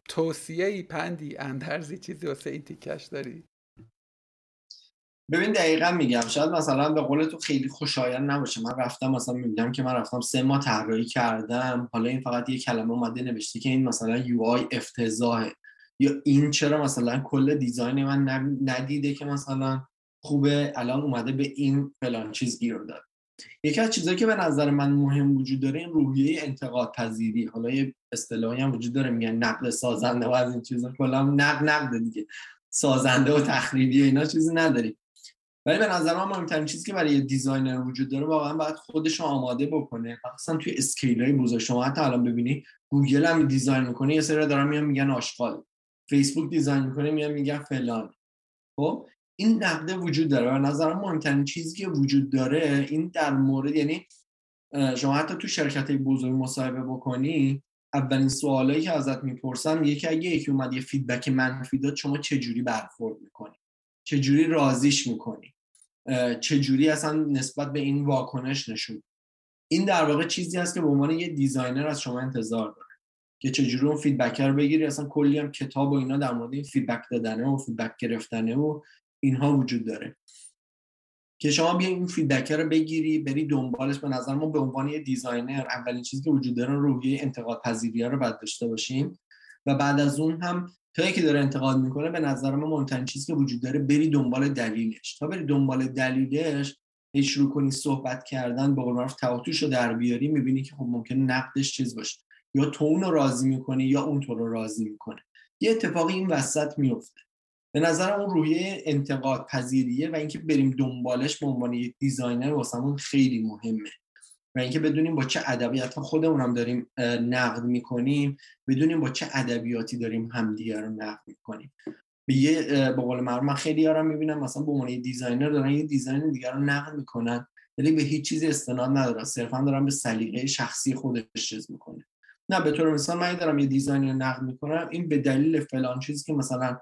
توصیه ای پندی اندرزی چیزی واسه این تیکش داری؟ ببین دقیقا میگم شاید مثلا به قول تو خیلی خوشایند نباشه. من رفتم مثلا میگم که من رفتم سه ماه طراحی کردم. حالا این فقط یه کلمه اومده نوشته که این مثلا یو آی افتضاحه. یا این چرا مثلا کل دیزاین من ندیده که مثلا خوبه الان اومده به این فلان چیز گیر داد. یکی از چیزایی که به نظر من مهم وجود داره این روحیه انتقاد پذیری. حالا یه اصطلاحی هم وجود داره میگن نقد سازنده و از این چیزا کلا نقد نقد دیگه. سازنده و تخریبی اینا چیزی نداریم. ولی به نظر من مهمترین چیزی که برای designer وجود داره واقعا باید خودش رو آماده بکنه. مثلا توی scale های بزرگ. شما حتی الان ببینی گوگل هم design می‌کنه یه سری دارن میان میگن آشغال. فیسبوک design می‌کنه میان میگن فلان. خب؟ این نقده وجود داره. و نظرم مهمترین چیزی که وجود داره این در مورد یعنی شما حتی تو شرکت بزرگ مصاحبه بکنی اولین سوالایی که ازت می‌پرسم یکی اگه یکی اومد یه feedback منفی داد شما چه جوری برخورد می‌کنی؟ چه جوری راضیش می‌کنی؟ چه جوری اصلا نسبت به این واکنش نشون این در واقع چیزی هست که به عنوان یه designer از شما انتظار داره که چجوری اون feedback رو بگیری. اصلا کلی هم کتاب و اینا در مورد این feedback دادنه و feedback گرفتنه و اینها وجود داره. که شما بیا این feedback رو بگیری بری دنبالش. به نظر ما به عنوان یه designer اولین چیزی که وجود داره روحیه انتقاد پذیری رو باید داشته باشیم. و بعد از اون هم تا که داره انتقاد می‌کنه به نظر ما مهمترین چیزی که وجود داره بری دنبال دلیلش. تا بری دنبال دلیلش هیچ شروع کنی صحبت کردن به قول معروف رو در بیاری می‌بینی که خب ممکن نقدش چیز باشه. یا تو اون رو راضی می‌کنی یا اون تو رو راضی می‌کنه. یه اتفاقی این وسط میفته به نظر اون روحیه انتقاد پذیریه و اینکه بریم دنبالش به عنوان یک دیزاینر واسمون خیلی مهمه. و اینکه بدونیم با چه ادبیات خودمونم داریم نقد می‌کنیم بدونیم با چه ادبیاتی داریم همدیگه رو نقد می‌کنیم. به یه به قول من خیلی ها می‌بینم مثلا به عنوان designer دارن یه design دیگر رو نقد می‌کنن ولی به هیچ چیزی استناد ندارن صرفا دارن به سلیقه شخصی خودش چیز می‌کنه. نه به طور مثال من دارم یه design رو نقد می‌کنم این به دلیل فلان چیزی که مثلا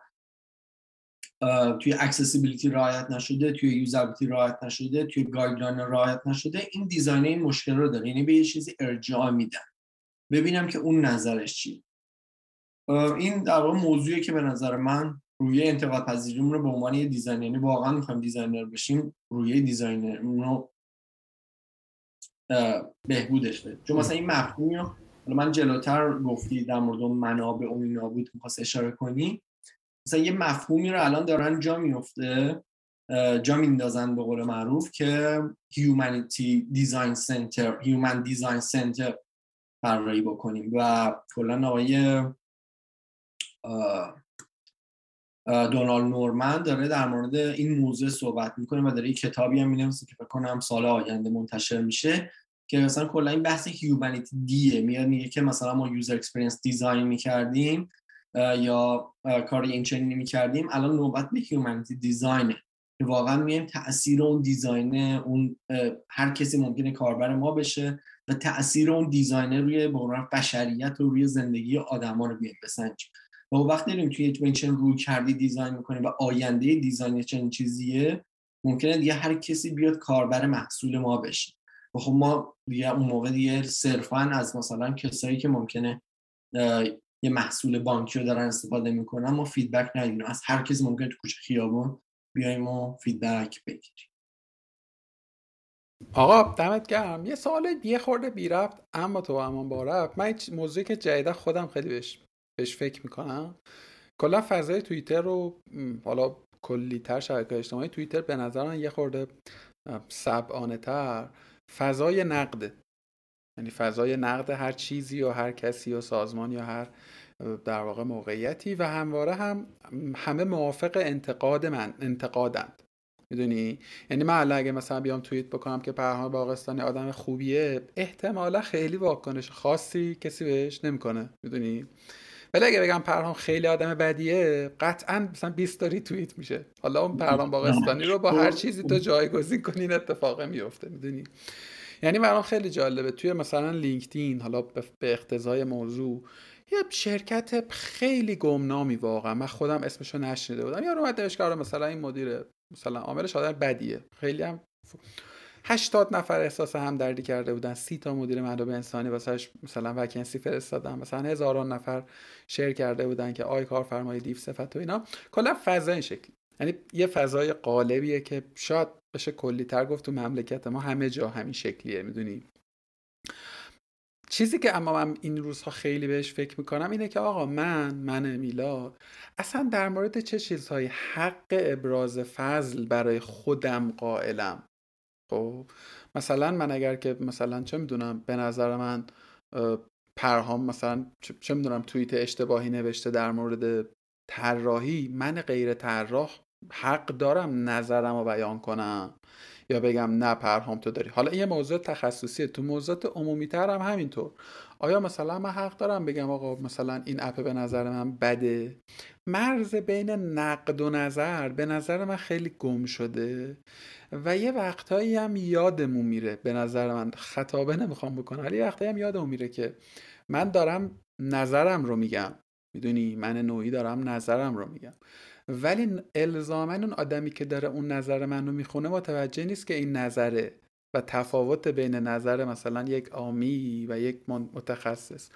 توی accessibility رعایت نشده توی usability رعایت نشده توی guideline رعایت نشده. این design این مشکل رو داره. یعنی به یه چیزی ارجاع میدن. ببینم که اون نظرش چی این در واقع موضوعی که به نظر من روحیه انتقاد پذیریمون رو به عنوان یه designer یعنی واقعا می‌خوایم designer بشیم روی designer رو بهبودش بده چون مثلا این مفهومی رو من جلوتر گفتی در مورد منابع و اینا بود می‌خواست اشاره کنی. مثلا یه مفهومی رو الان دارن جا میفته جا میندازن به قول معروف که Humanity Design Center Human Design Center طراحی بکنیم و کلا آقای دونالد نورمن داره در مورد این موضوع صحبت می‌کنه و داره این کتابی هم می‌نویسه که فکر کنم سال آینده منتشر میشه که مثلا کلا این بحث humanity دیه میاد میگه که مثلا ما user experience design می‌کردیم یا کار این چنینی می‌کردیم. الان نوبت به humanity design ه که واقعا میایم تاثیر اون design اون هر کسی ممکنه کاربر ما بشه و تاثیر اون designer روی بشریت و روی زندگی آدما رو بیایم بسنجیم. و وقتی داریم توی یک رویکردی design می‌کنیم و آینده design چنین چیزیه ممکنه دیگه هر کسی بیاد کاربر محصول ما بشه. و خب ما دیگه اون موقع دیگه صرفا از مثلا کسایی که ممکنه یه محصول بانکی رو دارن استفاده می‌کنن ما feedback ندیم. از هر کسی ممکنه تو کوچه خیابون بیایم و فیدبک بگیریم. آقا دمت گرم. یه سوال یه خورده بی رفت اما تو امان با رفت من موضوعی که جدیده خودم خیلی بهش بهش فکر می‌کنم. کلا فضای توییتر رو حالا کلیتر شبکه اجتماعی توییتر به نظر من یه خورده سبعانه تر فضای نقده یعنی فضای نقد هر چیزی و هر کسی و سازمان یا هر در واقع موقعیتی و همواره هم همه موافق انتقاد من انتقادند. می‌دونی؟ یعنی من اگه مثلا بیام توییت بکنم که پرهام باغستانی آدم خوبیه احتمالا خیلی واکنش خاصی کسی بهش نمی‌کنه. می‌دونی؟ ولی اگه بگم پرهام خیلی آدم بدیه قطعا مثلا 20 تا توییت میشه. حالا اون پرهام *laughs* باغستانی رو با هر چیزی تو جایگزین کنی این اتفاق میفته می‌دونی؟ یعنی برام خیلی جالبه. توی مثلا لینکدین حالا به اقتضای موضوع یه شرکت خیلی گمنامی واقعا. من خودم اسمشو نشنیده بودم. یا اومد نوشت مثلا این مدیر مثلا عاملش آدم بدیه. خیلی هم 80 نفر احساس هم دردی کرده بودن. سی تا مدیر منابع انسانی واسش مثلا وکنسی فرستادن. مثلا هزاران نفر شیر کرده بودن که آی کارفرمای دیو صفت و اینا. کلا فضا این شکلی. یعنی یه فضای قالبیه که شاید بشه کلی تر گفت تو مملکت ما همه جا همین شکلیه می‌دونی؟ چیزی که اما من این روزها خیلی بهش فکر می‌کنم اینه که آقا من من میلاد اصلا در مورد چه چیزهایی حق ابراز فضل برای خودم قائلم؟ خب مثلا من اگر که مثلا چه می‌دونم به نظر من پرهام مثلا چه می‌دونم توییت اشتباهی نوشته در مورد طراحی من غیر طراح حق دارم نظرم رو بیان کنم یا بگم نه پرهام تو داری. حالا این موضوع تخصصیه. تو موضوعات عمومی تر هم همینطور. آیا مثلا من حق دارم بگم آقا مثلا این اپ به نظر من بده؟ مرز بین نقد و نظر به نظر من خیلی گم شده و یه وقتهایی هم یادمون میره. به نظر من خطابه نمی‌خوام بکنم ولی وقتهایی هم یادمون میره که من دارم نظرم رو میگم. می‌دونی؟ من نوعی دارم نظرم رو میگم. ولی الزاما اون آدمی که داره اون نظر من رو می‌خونه متوجه نیست که این نظره و تفاوت بین نظر مثلا یک آمی و یک متخصص.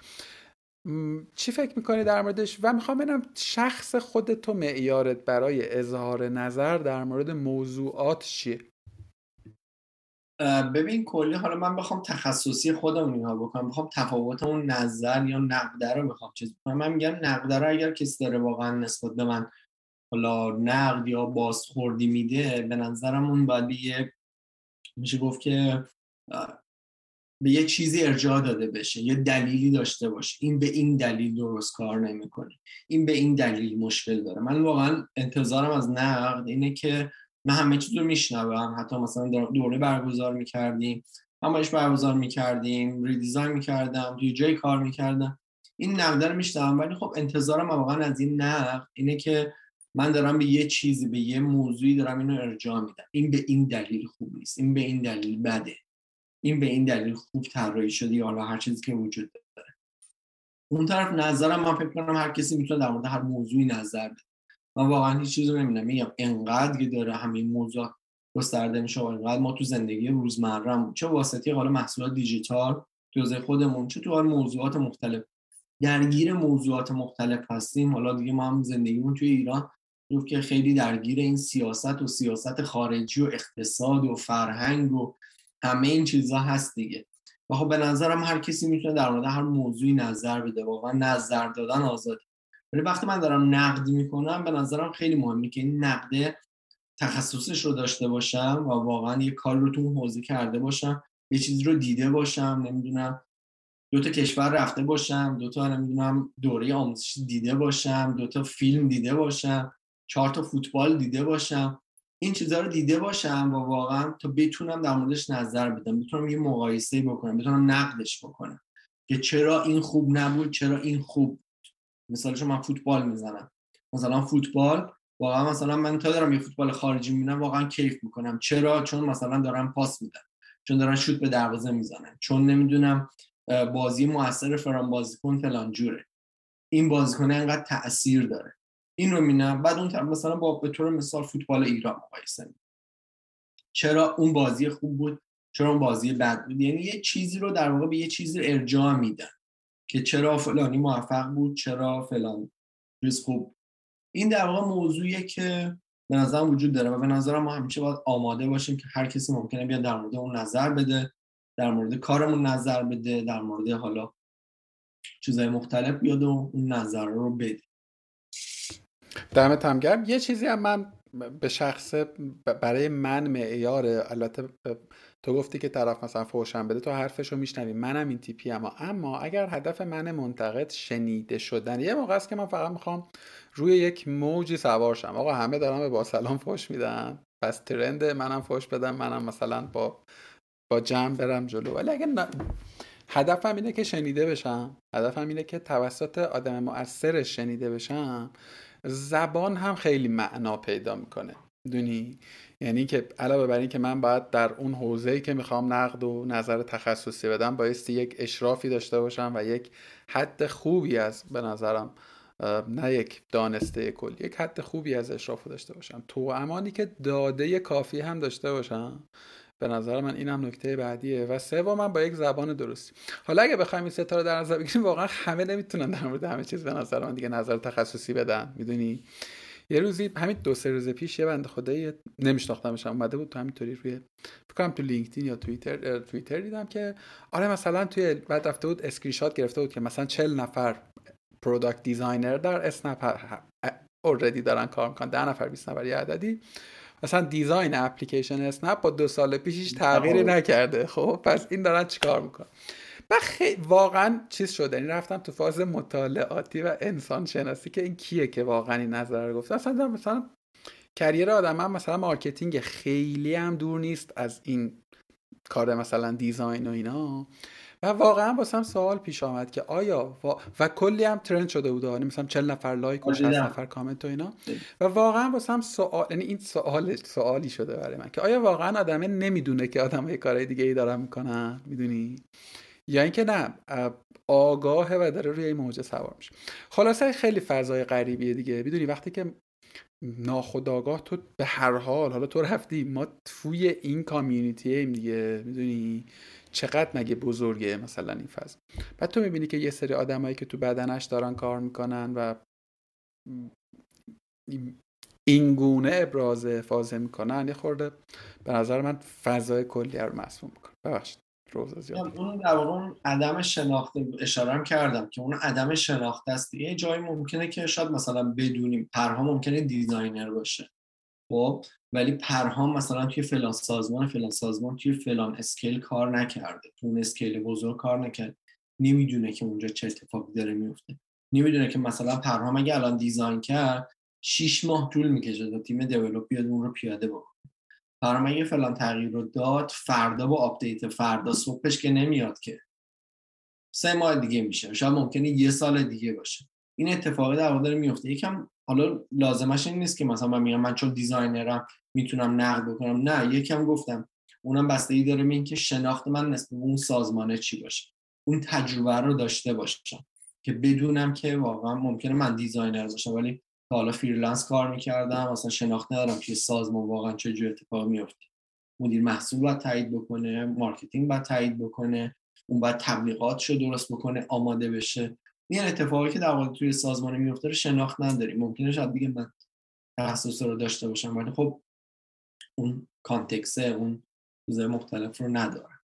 چی فکر می‌کنی در موردش؟ و می‌خوام ببینم شخص خودتو معیارت برای اظهار نظر در مورد موضوعات چیه؟ ببین کلی حالا من بخوام تخصصی خودم نگاه بکنم. بخوام تفاوت اون نظر یا نقده رو می‌خوام چیز من میگم نقده رو اگر کسی داره واقعا نسبت به من حالا نقد یا بازخوردی میده به نظرم اون باید یه میشه گفت که به یه چیزی ارجاع داده بشه یه دلیلی داشته باشه. این به این دلیل درست کار نمی‌کنه. این به این دلیل مشکل داره. من واقعا انتظارم از نقد اینه که من همه چیز رو میشنوم. حتی مثلا دوره برگزار می‌کردیم همایش برگزار می‌کردیم ریدیزاین می‌کردم توی جای کار می‌کردم. این نقد رو میشنوم ولی خب انتظارم واقعا از این نقد اینه که من دارم به یه چیزی به یه موضوعی دارم اینو ارجاع میدم. این به این دلیل خوب نیست. این به این دلیل بده. این به این دلیل خوب طراحی شده یا حالا هر چیزی که وجود داره. اون طرف نظرم من فکر کنم هر کسی می‌تونه در مورد هر موضوعی نظر بده. من واقعا هیچ چیزی نمی‌دونم. میگم انقدر که داره همین موضوع گسترده میشه و انقدر ما تو زندگی روزمرهمون چه واسطه حالا محصولات دیجیتال تو خودمون چه تو موضوعات مختلف. درگیر موضوعات مختلف هستیم. حالا دیگه ما هم زندگیمون توی ایران رو که خیلی درگیر این سیاست و سیاست خارجی و اقتصاد و فرهنگ و همه این چیزها هست دیگه. و خب به نظرم هر کسی می‌تونه در مورد هر موضوعی نظر بده. واقعا نظر دادن آزاد. ولی وقتی من دارم نقد می‌کنم به نظرم خیلی مهمه که این نقده تخصصش رو داشته باشم و واقعا یه کار رو تو اون حوزه کرده باشم یه چیزی رو دیده باشم نمی‌دونم دو تا کشور رفته باشم دو تا نمی‌دونم دوره آموزشی دیده باشم دو تا فیلم دیده باشم. چهار تا فوتبال دیده باشم. این چیزها رو دیده باشم و واقعا تا بتونم در موردش نظر بدم. بتونم یه مقایسه بکنم بتونم نقدش بکنم که چرا این خوب نبود چرا این خوب مثالش من فوتبال می‌زنم. مثلا فوتبال واقعا مثلا من تا دارم یه فوتبال خارجی می‌بینم واقعا کیف می‌کنم. چرا؟ چون مثلا دارم پاس میدم. چون دارن شوت به دروازه می‌زنن. چون نمی‌دونم بازی موثر فرام بازیکن فلان جوره. این بازیکن انقدر تاثیر داره. این رو می‌بینم بعد اون طرف مثلا با به طور مثال فوتبال ایران مقایسه چرا اون بازی خوب بود؟ چرا اون بازی بد بود؟ یعنی یه چیزی رو در واقع به یه چیزی ارجاع میدن که چرا فلانی موفق بود چرا فلان چیز خوب این در واقع موضوعیه که به نظرم وجود داره و به نظرم ما همیشه باید آماده باشیم که هر کسی ممکنه بیاد در مورد اون نظر بده در مورد کارمون نظر بده در مورد حالا چیزهای مختلف بیاد و اون نظر رو بده. دمت هم گرم. یه چیزی هم من به شخص برای من معیاره. البته تو گفتی که طرف مثلا فوشم بده تو حرفش رو میشنوی. منم این تیپی اما اما اگر هدف من منتقد شنیده شدن یه موقع است که من فقط می‌خوام روی یک موجی سوار شم. آقا همه دارم به با سلام فوش میدن. پس ترند منم فوش بدم. منم مثلا با با جمع برم جلو. ولی اگه هدفم اینه که شنیده بشم. هدفم اینه که توسط آدم مؤثر شنیده بشم. زبان هم خیلی معنا پیدا می‌کنه. دونی یعنی که علاوه بر این که من باید در اون حوزه‌ای که می‌خوام نقد و نظر تخصصی بدم بایستی یک اشرافی داشته باشم و یک حد خوبی از به نظرم نه یک دانسته کلی یک حد خوبی از اشراف داشته باشم. تو امانی که داده کافی هم داشته باشم به نظر من اینم نکته بعدیه و سوم من با یک زبان درستی. حالا اگه بخوایم این ستا رو در نظر بگیریم واقعا همه نمی‌تونن در مورد همه چیز به نظر من دیگه نظر تخصصی بدن می‌دونی؟ یه روزی همین دو سه روز پیش یه بنده خدایی نمیشناختمش اومده بود تو همینطوری روی فکر تو لینکدین یا توییتر توییتر دیدم که آره مثلا توی بعد رفته بود اسکرین شات گرفته بود که مثلا 40 نفر product designer در اسنپ already دارن کار می‌کنن 10 نفر 20 نفر یه عددی. مثلا design اپلیکیشن اسنپ با دو سال پیشش تغییری نکرده. خب پس این دارن چیکار می‌کنن؟ و خیلی واقعا چیز شده. این رفتم تو فاز مطالعاتی و انسان شناسی که این کیه که واقعا این نظر رو گفت. مثلا مثلا career آدم هم مثلا marketing خیلی هم دور نیست از این کار مثلا design و اینا. و واقعا واسم سوال پیش آمد که آیا و, کلی هم trend شده بود یعنی مثلا 40 نفر لایک و 60 نفر کامنت و اینا. و واقعا واسم سوال یعنی این سوال سوالی شده برای من که آیا واقعا آدمه نمی‌دونه که آدم یه کارهای دیگه ای دارن می‌کنن؟ می‌دونی؟ یا اینکه نه آگاهه و داره روی این موجه سوار میشه. خلاصه خیلی فضای غریبیه دیگه. می‌دونی وقتی که ناخداگاه تو به هر حال حالا تو رفتی ما توی این community ایم دیگه. می‌دونی؟ چقدر مگه بزرگه مثلا این فضا؟ بعد تو می‌بینی که یه سری آدمایی که تو بدنش دارن کار می‌کنن و این گونه ابراز فازه می‌کنن یه خورده به نظر من فضای کلی رو مسموم می‌کنه. ببخشید اون در اون عدم شناخته اشاره کردم که اون عدم شناخته است. یه جایی ممکنه که شاید مثلا بدونیم پرها ممکنه دیزاینر باشه. خب ولی پرهام مثلا توی فلان سازمان فلان سازمان توی فلان scale کار نکرده. اون scale بزرگ کار نکرد. نمی‌دونه که اونجا چه اتفاقی داره میفته نمی‌دونه که مثلا پرهام اگه الان design کرد 6 ماه طول می‌کشه تا تیم develop بیاد اون رو پیاده بکنه. پرهام اگه فلان تغییر رو داد فردا با update فردا صبحش که نمیاد که. سه ماه دیگه میشه. شاید ممکنه یه سال دیگه باشه. این اتفاقی در واقع داره میفته. یکم حالا لازمش این نیست که مثلا من میگم من چون designer م می‌تونم نقد بکنم. نه یکم گفتم. اونم بستگی داره به اینکه شناخت من نسبت به اون سازمانه چی باشه. اون تجربه رو داشته باشم که بدونم که واقعا ممکنه من designer باشم. ولی حالا freelance کار می‌کردم مثلا شناخت ندارم که سازمان واقعا چه جور اتفاق میفته. مدیر محصول باید تایید بکنه marketing باید تایید بکنه اون باید تبلیغات رو درست بکنه آماده بشه. این اتفاقی که در واقع توی سازمان میفته رو شناخت نداریم. ممکنه شاید دیگه من تخصص رو داشته باشم ولی خب اون کانتکسه اون چیزهای مختلف رو نداره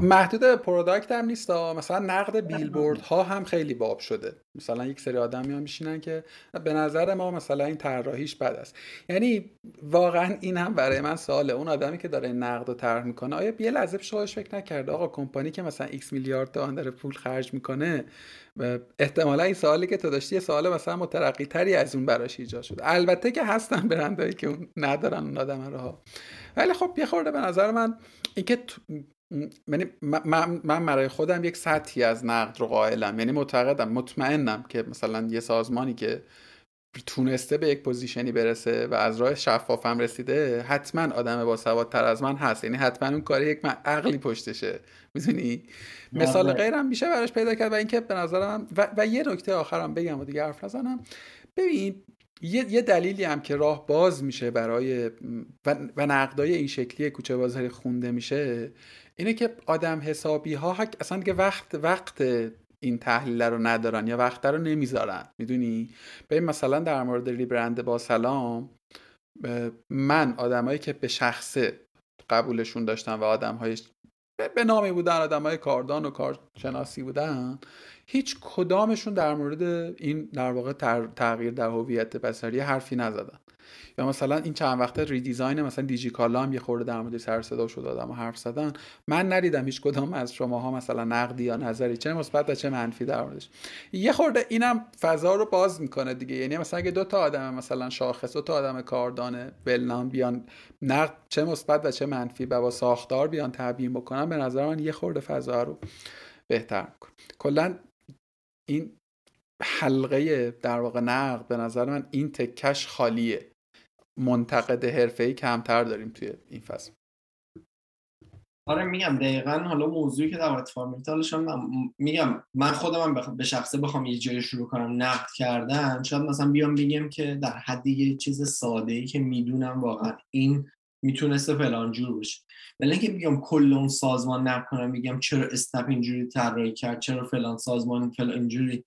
محدود پروداکت هم نیست مثلا نقد بیلبورد ها هم خیلی باب شده. مثلا یک سری آدم میان میشینن که به نظر ما مثلا این طراحیش بد است. یعنی واقعا این هم برای من سواله. اون آدمی که داره نقد رو طرح می‌کنه آیا یه لحظه شوهش فکر نکرده آقا کمپانی که مثلا x میلیارد تومان داره پول خرج می‌کنه احتمالا این سوالی که تو داشتی یه سوال مثلا مترقی تری از اون براش ایجاد شده البته که هستن برندهایی که اون ندارن اون آدم رو ولی خب یه خورده به نظر من اینکه یعنی من, من برای خودم یک سطحی از نقد رو قائلم. یعنی معتقدم مطمئنم که مثلا یه سازمانی که تونسته به یک پوزیشنی برسه و از راه شفافم رسیده حتما آدم با سوادتر از من هست. یعنی حتما اون کار یک من عقلی پشتشه. می‌دونی؟ مثال غیرم میشه براش پیدا کرد و اینکه به نظرم و, و یه نکته آخرم بگم و دیگه حرف نزنم. ببین یه،, یه دلیلی هم که راه باز میشه برای و, و نقدای این شکلی کوچه بازاری خونده میشه اینه که آدم حسابی ها اصلا دیگه وقت وقت این تحلیل رو ندارن یا وقت رو نمی‌ذارن. می‌دونی؟ ببین مثلا در مورد ریبرند با سلام من آدمایی که به شخصه قبولشون داشتن و آدم های به نامی بودن آدم های کاردان و کارشناسی بودن هیچ کدامشون در مورد این در واقع تغییر در هویت بصری حرفی نزدن. یا مثلا این چند وقته ریدیزاین مثلا دیجیکالا هم یه خورده در مورد سر صدا شد آدم حرف زدن. من ندیدم هیچ کدام از شماها مثلا نقدی یا نظری چه مثبت و چه منفی در موردش. یه خورده اینم فضا رو باز می‌کنه دیگه. یعنی مثلا اگه دو تا آدم مثلا شاخص دو تا آدم کاردان بلنان بیان نقد چه مثبت و چه منفی با ساختار بیان تبیین بکنن به نظر من یه خورده فضا رو بهتر می‌کنه. کلا این حلقه در واقع نقد به نظر من این تکش خالیه. منتقد ای کمتر داریم توی این فصل. آره میگم دقیقا حالا موضوعی که در من میگم من خودم به شخصه بخوام یه جایی شروع کنم نقد کردن شاید مثلا بیام بگم که در حد یه چیز ساده ای که می‌دونم واقعا این می‌تونسته فلان جور باشه. ولی اینکه بیام کل اون سازمان نقد کنم میگم چرا اسنپ اینجوری طراحی کرد چرا فلان سازمان فلان اینجوری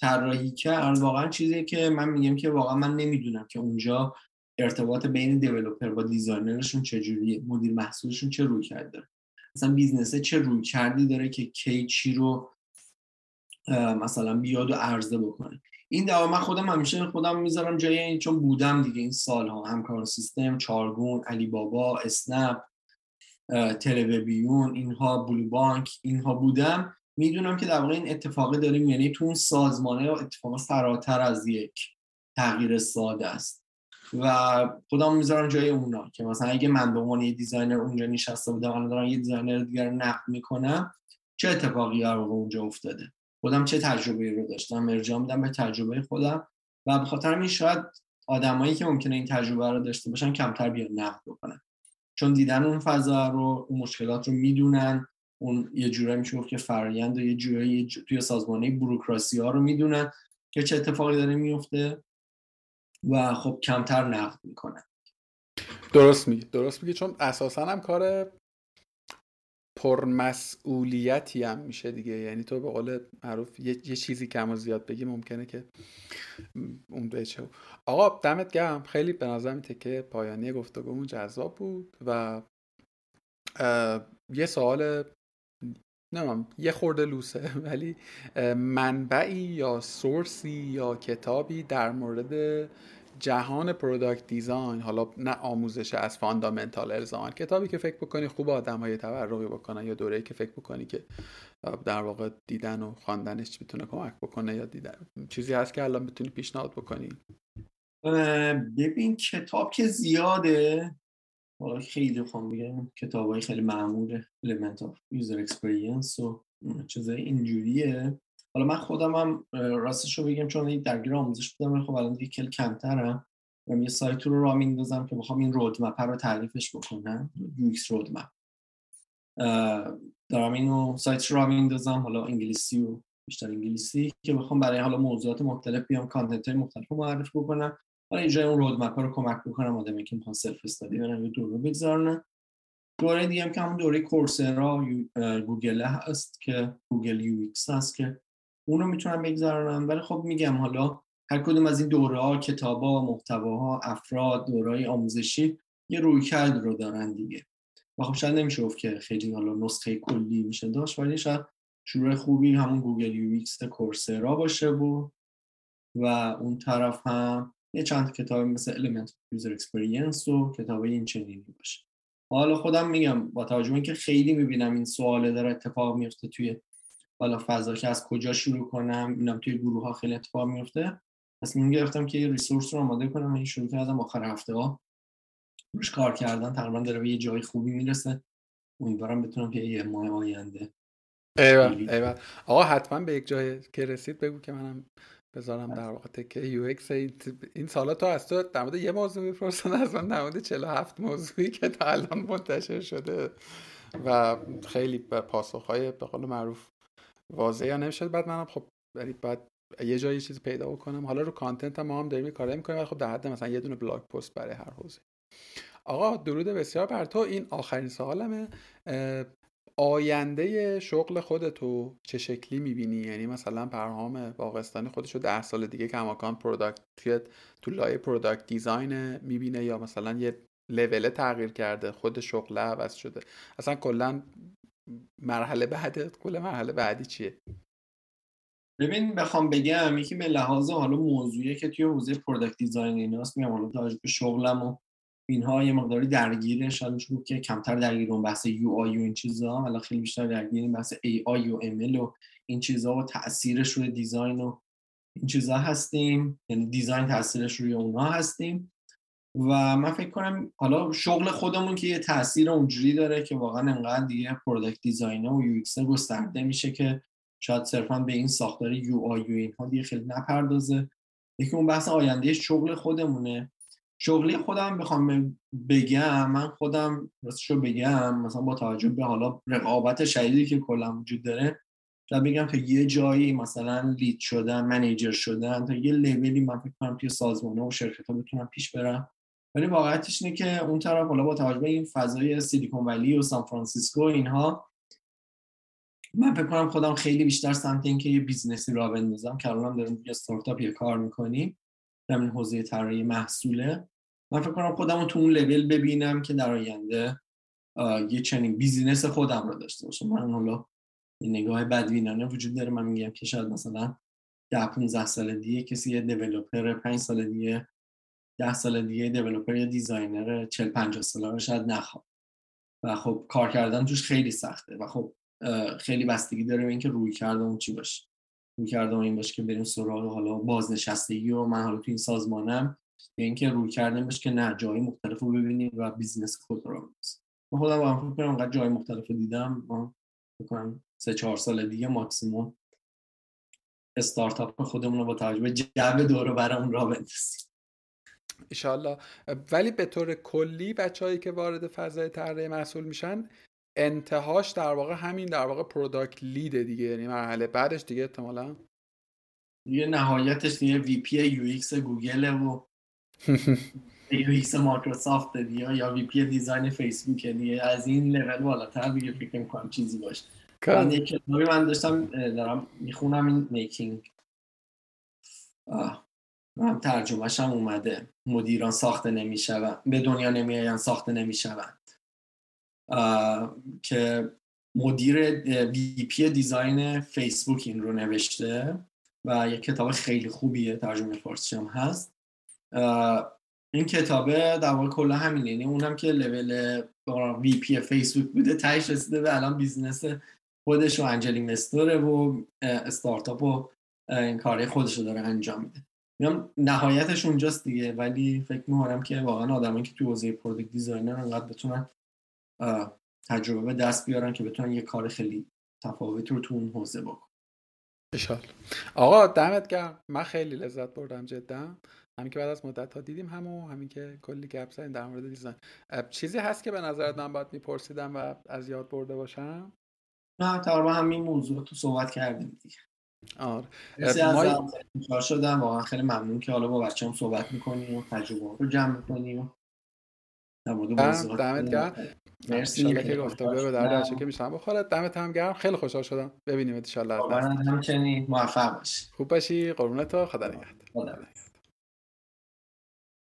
طراحی کرد واقعا چیزی که من میگم که واقعا من نمی‌دونم که اونجا ارتباط بین developer با designer شون چجوریه مدیر محصولشون چه رویکرده مثلا business ه چه رویکردی داره که کی چی رو مثلا بیاد و عرضه بکنه. این دوا من خودم همیشه خودم می‌ذارم جای این چون بودم دیگه این سالها. همکاران سیستم چارگون علی بابا اسنپ تلوبیون اینها بلو بانک اینها بودم. می‌دونم که در واقع این اتفاقی داریم. یعنی تو اون سازمانه اتفاق فراتر از یک تغییر ساده است. و خودم می‌ذارم جای اونا که مثلا اگه من به عنوان یه designer اونجا نشسته بودم الان دارم یه designer دیگر نقد می‌کنم چه اتفاقی رو اونجا افتاده؟ خودم چه تجربه رو داشتم؟ ارجاع میدم به تجربه خودم و به خاطر همین شاید آدمایی که ممکنه این تجربه رو داشته باشن کمتر بیان نقد بکنن. چون دیدن اون فضا رو اون مشکلات رو می‌دونن اون یه جورایی میشه که فرایند و یه جورایی توی سازمانه بروکراسی ها رو می‌دونن که چه اتفاقی داره میفته و خب کمتر نقد می‌کنن. درست میگی. درست میگی. چون اساسا هم کار پرمسئولیتی هم میشه دیگه. یعنی تو به قول معروف یه, یه چیزی کم و زیاد بگی ممکنه که اون بچه آقا دمت گرم. خیلی به نظر میته که پایانی گفتگومون جذاب بود و یه سوال نمیم یه خورده لوسه *laughs* ولی منبعی یا source ی یا کتابی در مورد جهان product design حالا نه آموزش از fundamental الزاما. کتابی که فکر بکنی خوب آدم های تورقی بکنن یا دوره‌ای که فکر بکنی که در واقع دیدن و خواندنش می‌تونه کمک بکنه یا دیدن. چیزی هست که الان بتونی پیشنهاد بکنی؟ ببین کتاب که زیاده حالا خیلی خوام بگم کتاب های خیلی معمول element of user experience و چیزای اینجوریه. حالا من خودم هم راستش رو بگم چون درگیر آموزش بودم خب الان دیگه کل کمترم. یه سایت رو را میندازم که بخوام این رودمپ رو تعریفش بکنم. UX رودمپ دارم اینو سایت رو را میندازم حالا انگلیسی و بیشتر انگلیسی که بخوام برای حالا موضوعات مختلف بیام کانتنت های مختلف رو معرفی بکنم. حالا اینجا اون roadmap رو کمک بکنم آدمی که می‌خوان self-study برن یه دور رو بگذارن دوره دیگه هم که همون دوره Coursera Google هست که Google UX هست که اونو می‌تونم بگذارن ولی خب میگم حالا هر کدوم از این دوره ها کتاب ها محتواها افراد دوره آموزشی یه رویکرد رو دارن دیگه. و خب شاید نمیشه گفت که خیلی حالا نسخه کلی میشه داشت ولی شاید شروع خوبی همون Google UX Coursera باشه و و اون طرف هم یه چند کتاب مثل Element User Experience و کتاب این چنینی باشه. حالا خودم میگم با توجه که خیلی می‌بینم این سواله داره اتفاق میفته توی حالا فضا که از کجا شروع کنم اینم توی گروه ها خیلی اتفاق میفته پس من گرفتم که یه ریسورس رو آماده کنم این شروع کردم. آخر هفته ها روش کار کردن. تقریبا داره به یه جای خوبی می‌رسه. امیدوارم بتونم که یه ماه آینده ایوه ایوه. آقا حتما به یک جای که رسید بگو که منم بذارم در واقع تکه UX این سالا تو از تو در مورد یه موضوع می‌پرسن از من در مورد 47 موضوعی که تا الان منتشر شده و خیلی پاسخهای به قول معروف واضحی ها نمی‌شد. بعد منم خب یعنی بعد یه جایی چیزی پیدا بکنم. حالا رو content هم ما هم داریم کار می‌کنیم ولی خب در حد مثلا یه دونه blog post برای هر حوزه. آقا درود بسیار بر تو. این آخرین سوالمه. آینده شغل خودتو چه شکلی می‌بینی؟ یعنی مثلا پرهام باغستانی خودشو ده سال دیگه کماکان product توی تو لایه product design می‌بینه یا مثلا یه لوله تغییر کرده خود شغل عوض شده. اصلا کلا مرحله بعد کل مرحله بعدی چیه؟ ببین بخوام بگم یکی به لحاظ حالا موضوعی که توی حوزه product design ایناست میگم حالا شغلم و اینها یه مقداری درگیره شاید میشه که کمتر درگیر اون بحث UI و این چیزا ولی خیلی بیشتر درگیر این بحث AI و ام و این چیزا و تاثیرش روی design و این چیزا هستیم. یعنی design تاثیرش روی اونها هستیم. و من فکر کنم حالا شغل خودمون که یه تاثیر اونجوری داره که واقعا انقدر دیگه product design و UX گسترده میشه که شاید صرفا به این ساختار UI و اینها دیگه خیلی نپردازه. یکی اون بحث آینده شغل خودمونه. شغلی خودم بخوام بگم من خودم راستشو بگم مثلا با توجه به حالا رقابت شدیدی که کلا وجود داره شاید بگم که یه جایی مثلا lead شدن manager شدن تا یه لولی من فکر کنم توی سازمان و شرکت ها بتونم پیش برم. ولی واقعیتش اینه که اون طرف حالا با توجه به این فضای سیلیکون ولی و سان فرانسیسکو اینها من فکر کنم خودم خیلی بیشتر سمت اینکه یه business ی راه بندازم که الان داریم یه استارتاپ یه کار می‌کنیم همین حوزه طراحی محصوله. من فکر کنم خودم رو تو اون لول ببینم که در آینده یه چنین business خودم رو داشته باشم. من حالا این نگاه بدبینانه وجود داره. من میگم که شاید مثلا ده 15 سال دیگه کسی یه developer 5 سال دیگه ده سال دیگه developer یا designer 40 50 ساله رو شاید نخواد. و خب کار کردن توش خیلی سخته. و خب خیلی بستگی داره به اینکه رویکردم چی باشه. رویکردم این باشه که بریم سراغ حالا بازنشستگی و من حالا تو این سازمانم یا اینکه رویکردم که نه جای مختلف رو ببینیم و business خود رو بنویسیم من خودم با فکر کنم انقدر جای مختلف رو دیدم. ما کنم سه چهار سال دیگه ماکسیموم استارتاپ خودمون رو با توجه به جو دور و برمون راه بندازیم. ایشالله ولی به طور کلی بچههایی که وارد فضای طراحی محصول میشن انتهاش در واقع همین در واقع product lead ه دیگه یعنی مرحله بعدش دیگه احتمالا. دیگه نهایتش دیگه VP UX گوگل و UX مایکروسافت دیگه یا VP design فیسبوک دیگه از این لول بالاتر دیگه فکر می‌کنم چیزی باشه. من یک کتابی من داشتم دارم می‌خونم این Making هم ترجمهش هم اومده. مدیران ساخته نمی‌شوند. به دنیا نمیآیند ساخته نمی‌شوند. که مدیر VP design فیسبوک این رو نوشته و یک کتاب خیلی خوبیه ترجمه فارسی هم هست. این کتابه در واقع کلا همینه. یعنی اونم که level VP فیسبوک بوده تهش رسیده به الان business خودش و angel investor ه و استارتاپ و این کاری خودش رو داره انجام میده. میگم نهایتش اونجاست دیگه ولی فکر می‌کنم که واقعا آدمایی که تو حوزه product designer انقدر بتونن تجربه به دست بیارن که بتونن یه کار خیلی تفاوت رو تو اون حوزه بکن اشال آقا دمت گرم. من خیلی لذت بردم جدا. همین که بعد از مدت ها دیدیم همو همین که کلی گپ زدیم در مورد دیزاین. چیزی هست که به نظرت من باید میپرسیدم و از یاد برده باشم؟ نه تقریبا همین موضوع تو صحبت کردیم دیگه. آره. ما... شدم. واقعا خیلی ممنون که حالا با بچه هم صحبت می‌کنیم و تجربه رو جمع می‌کنیم دمت گرم. مرسی که گفتگو به در که میشم بخوره دمت هم گرم. خیلی خوشحال شدم. ببینیم ان شاء الله همچنین موفق باشی. خوب باشی. قربونت خدا نگهدار.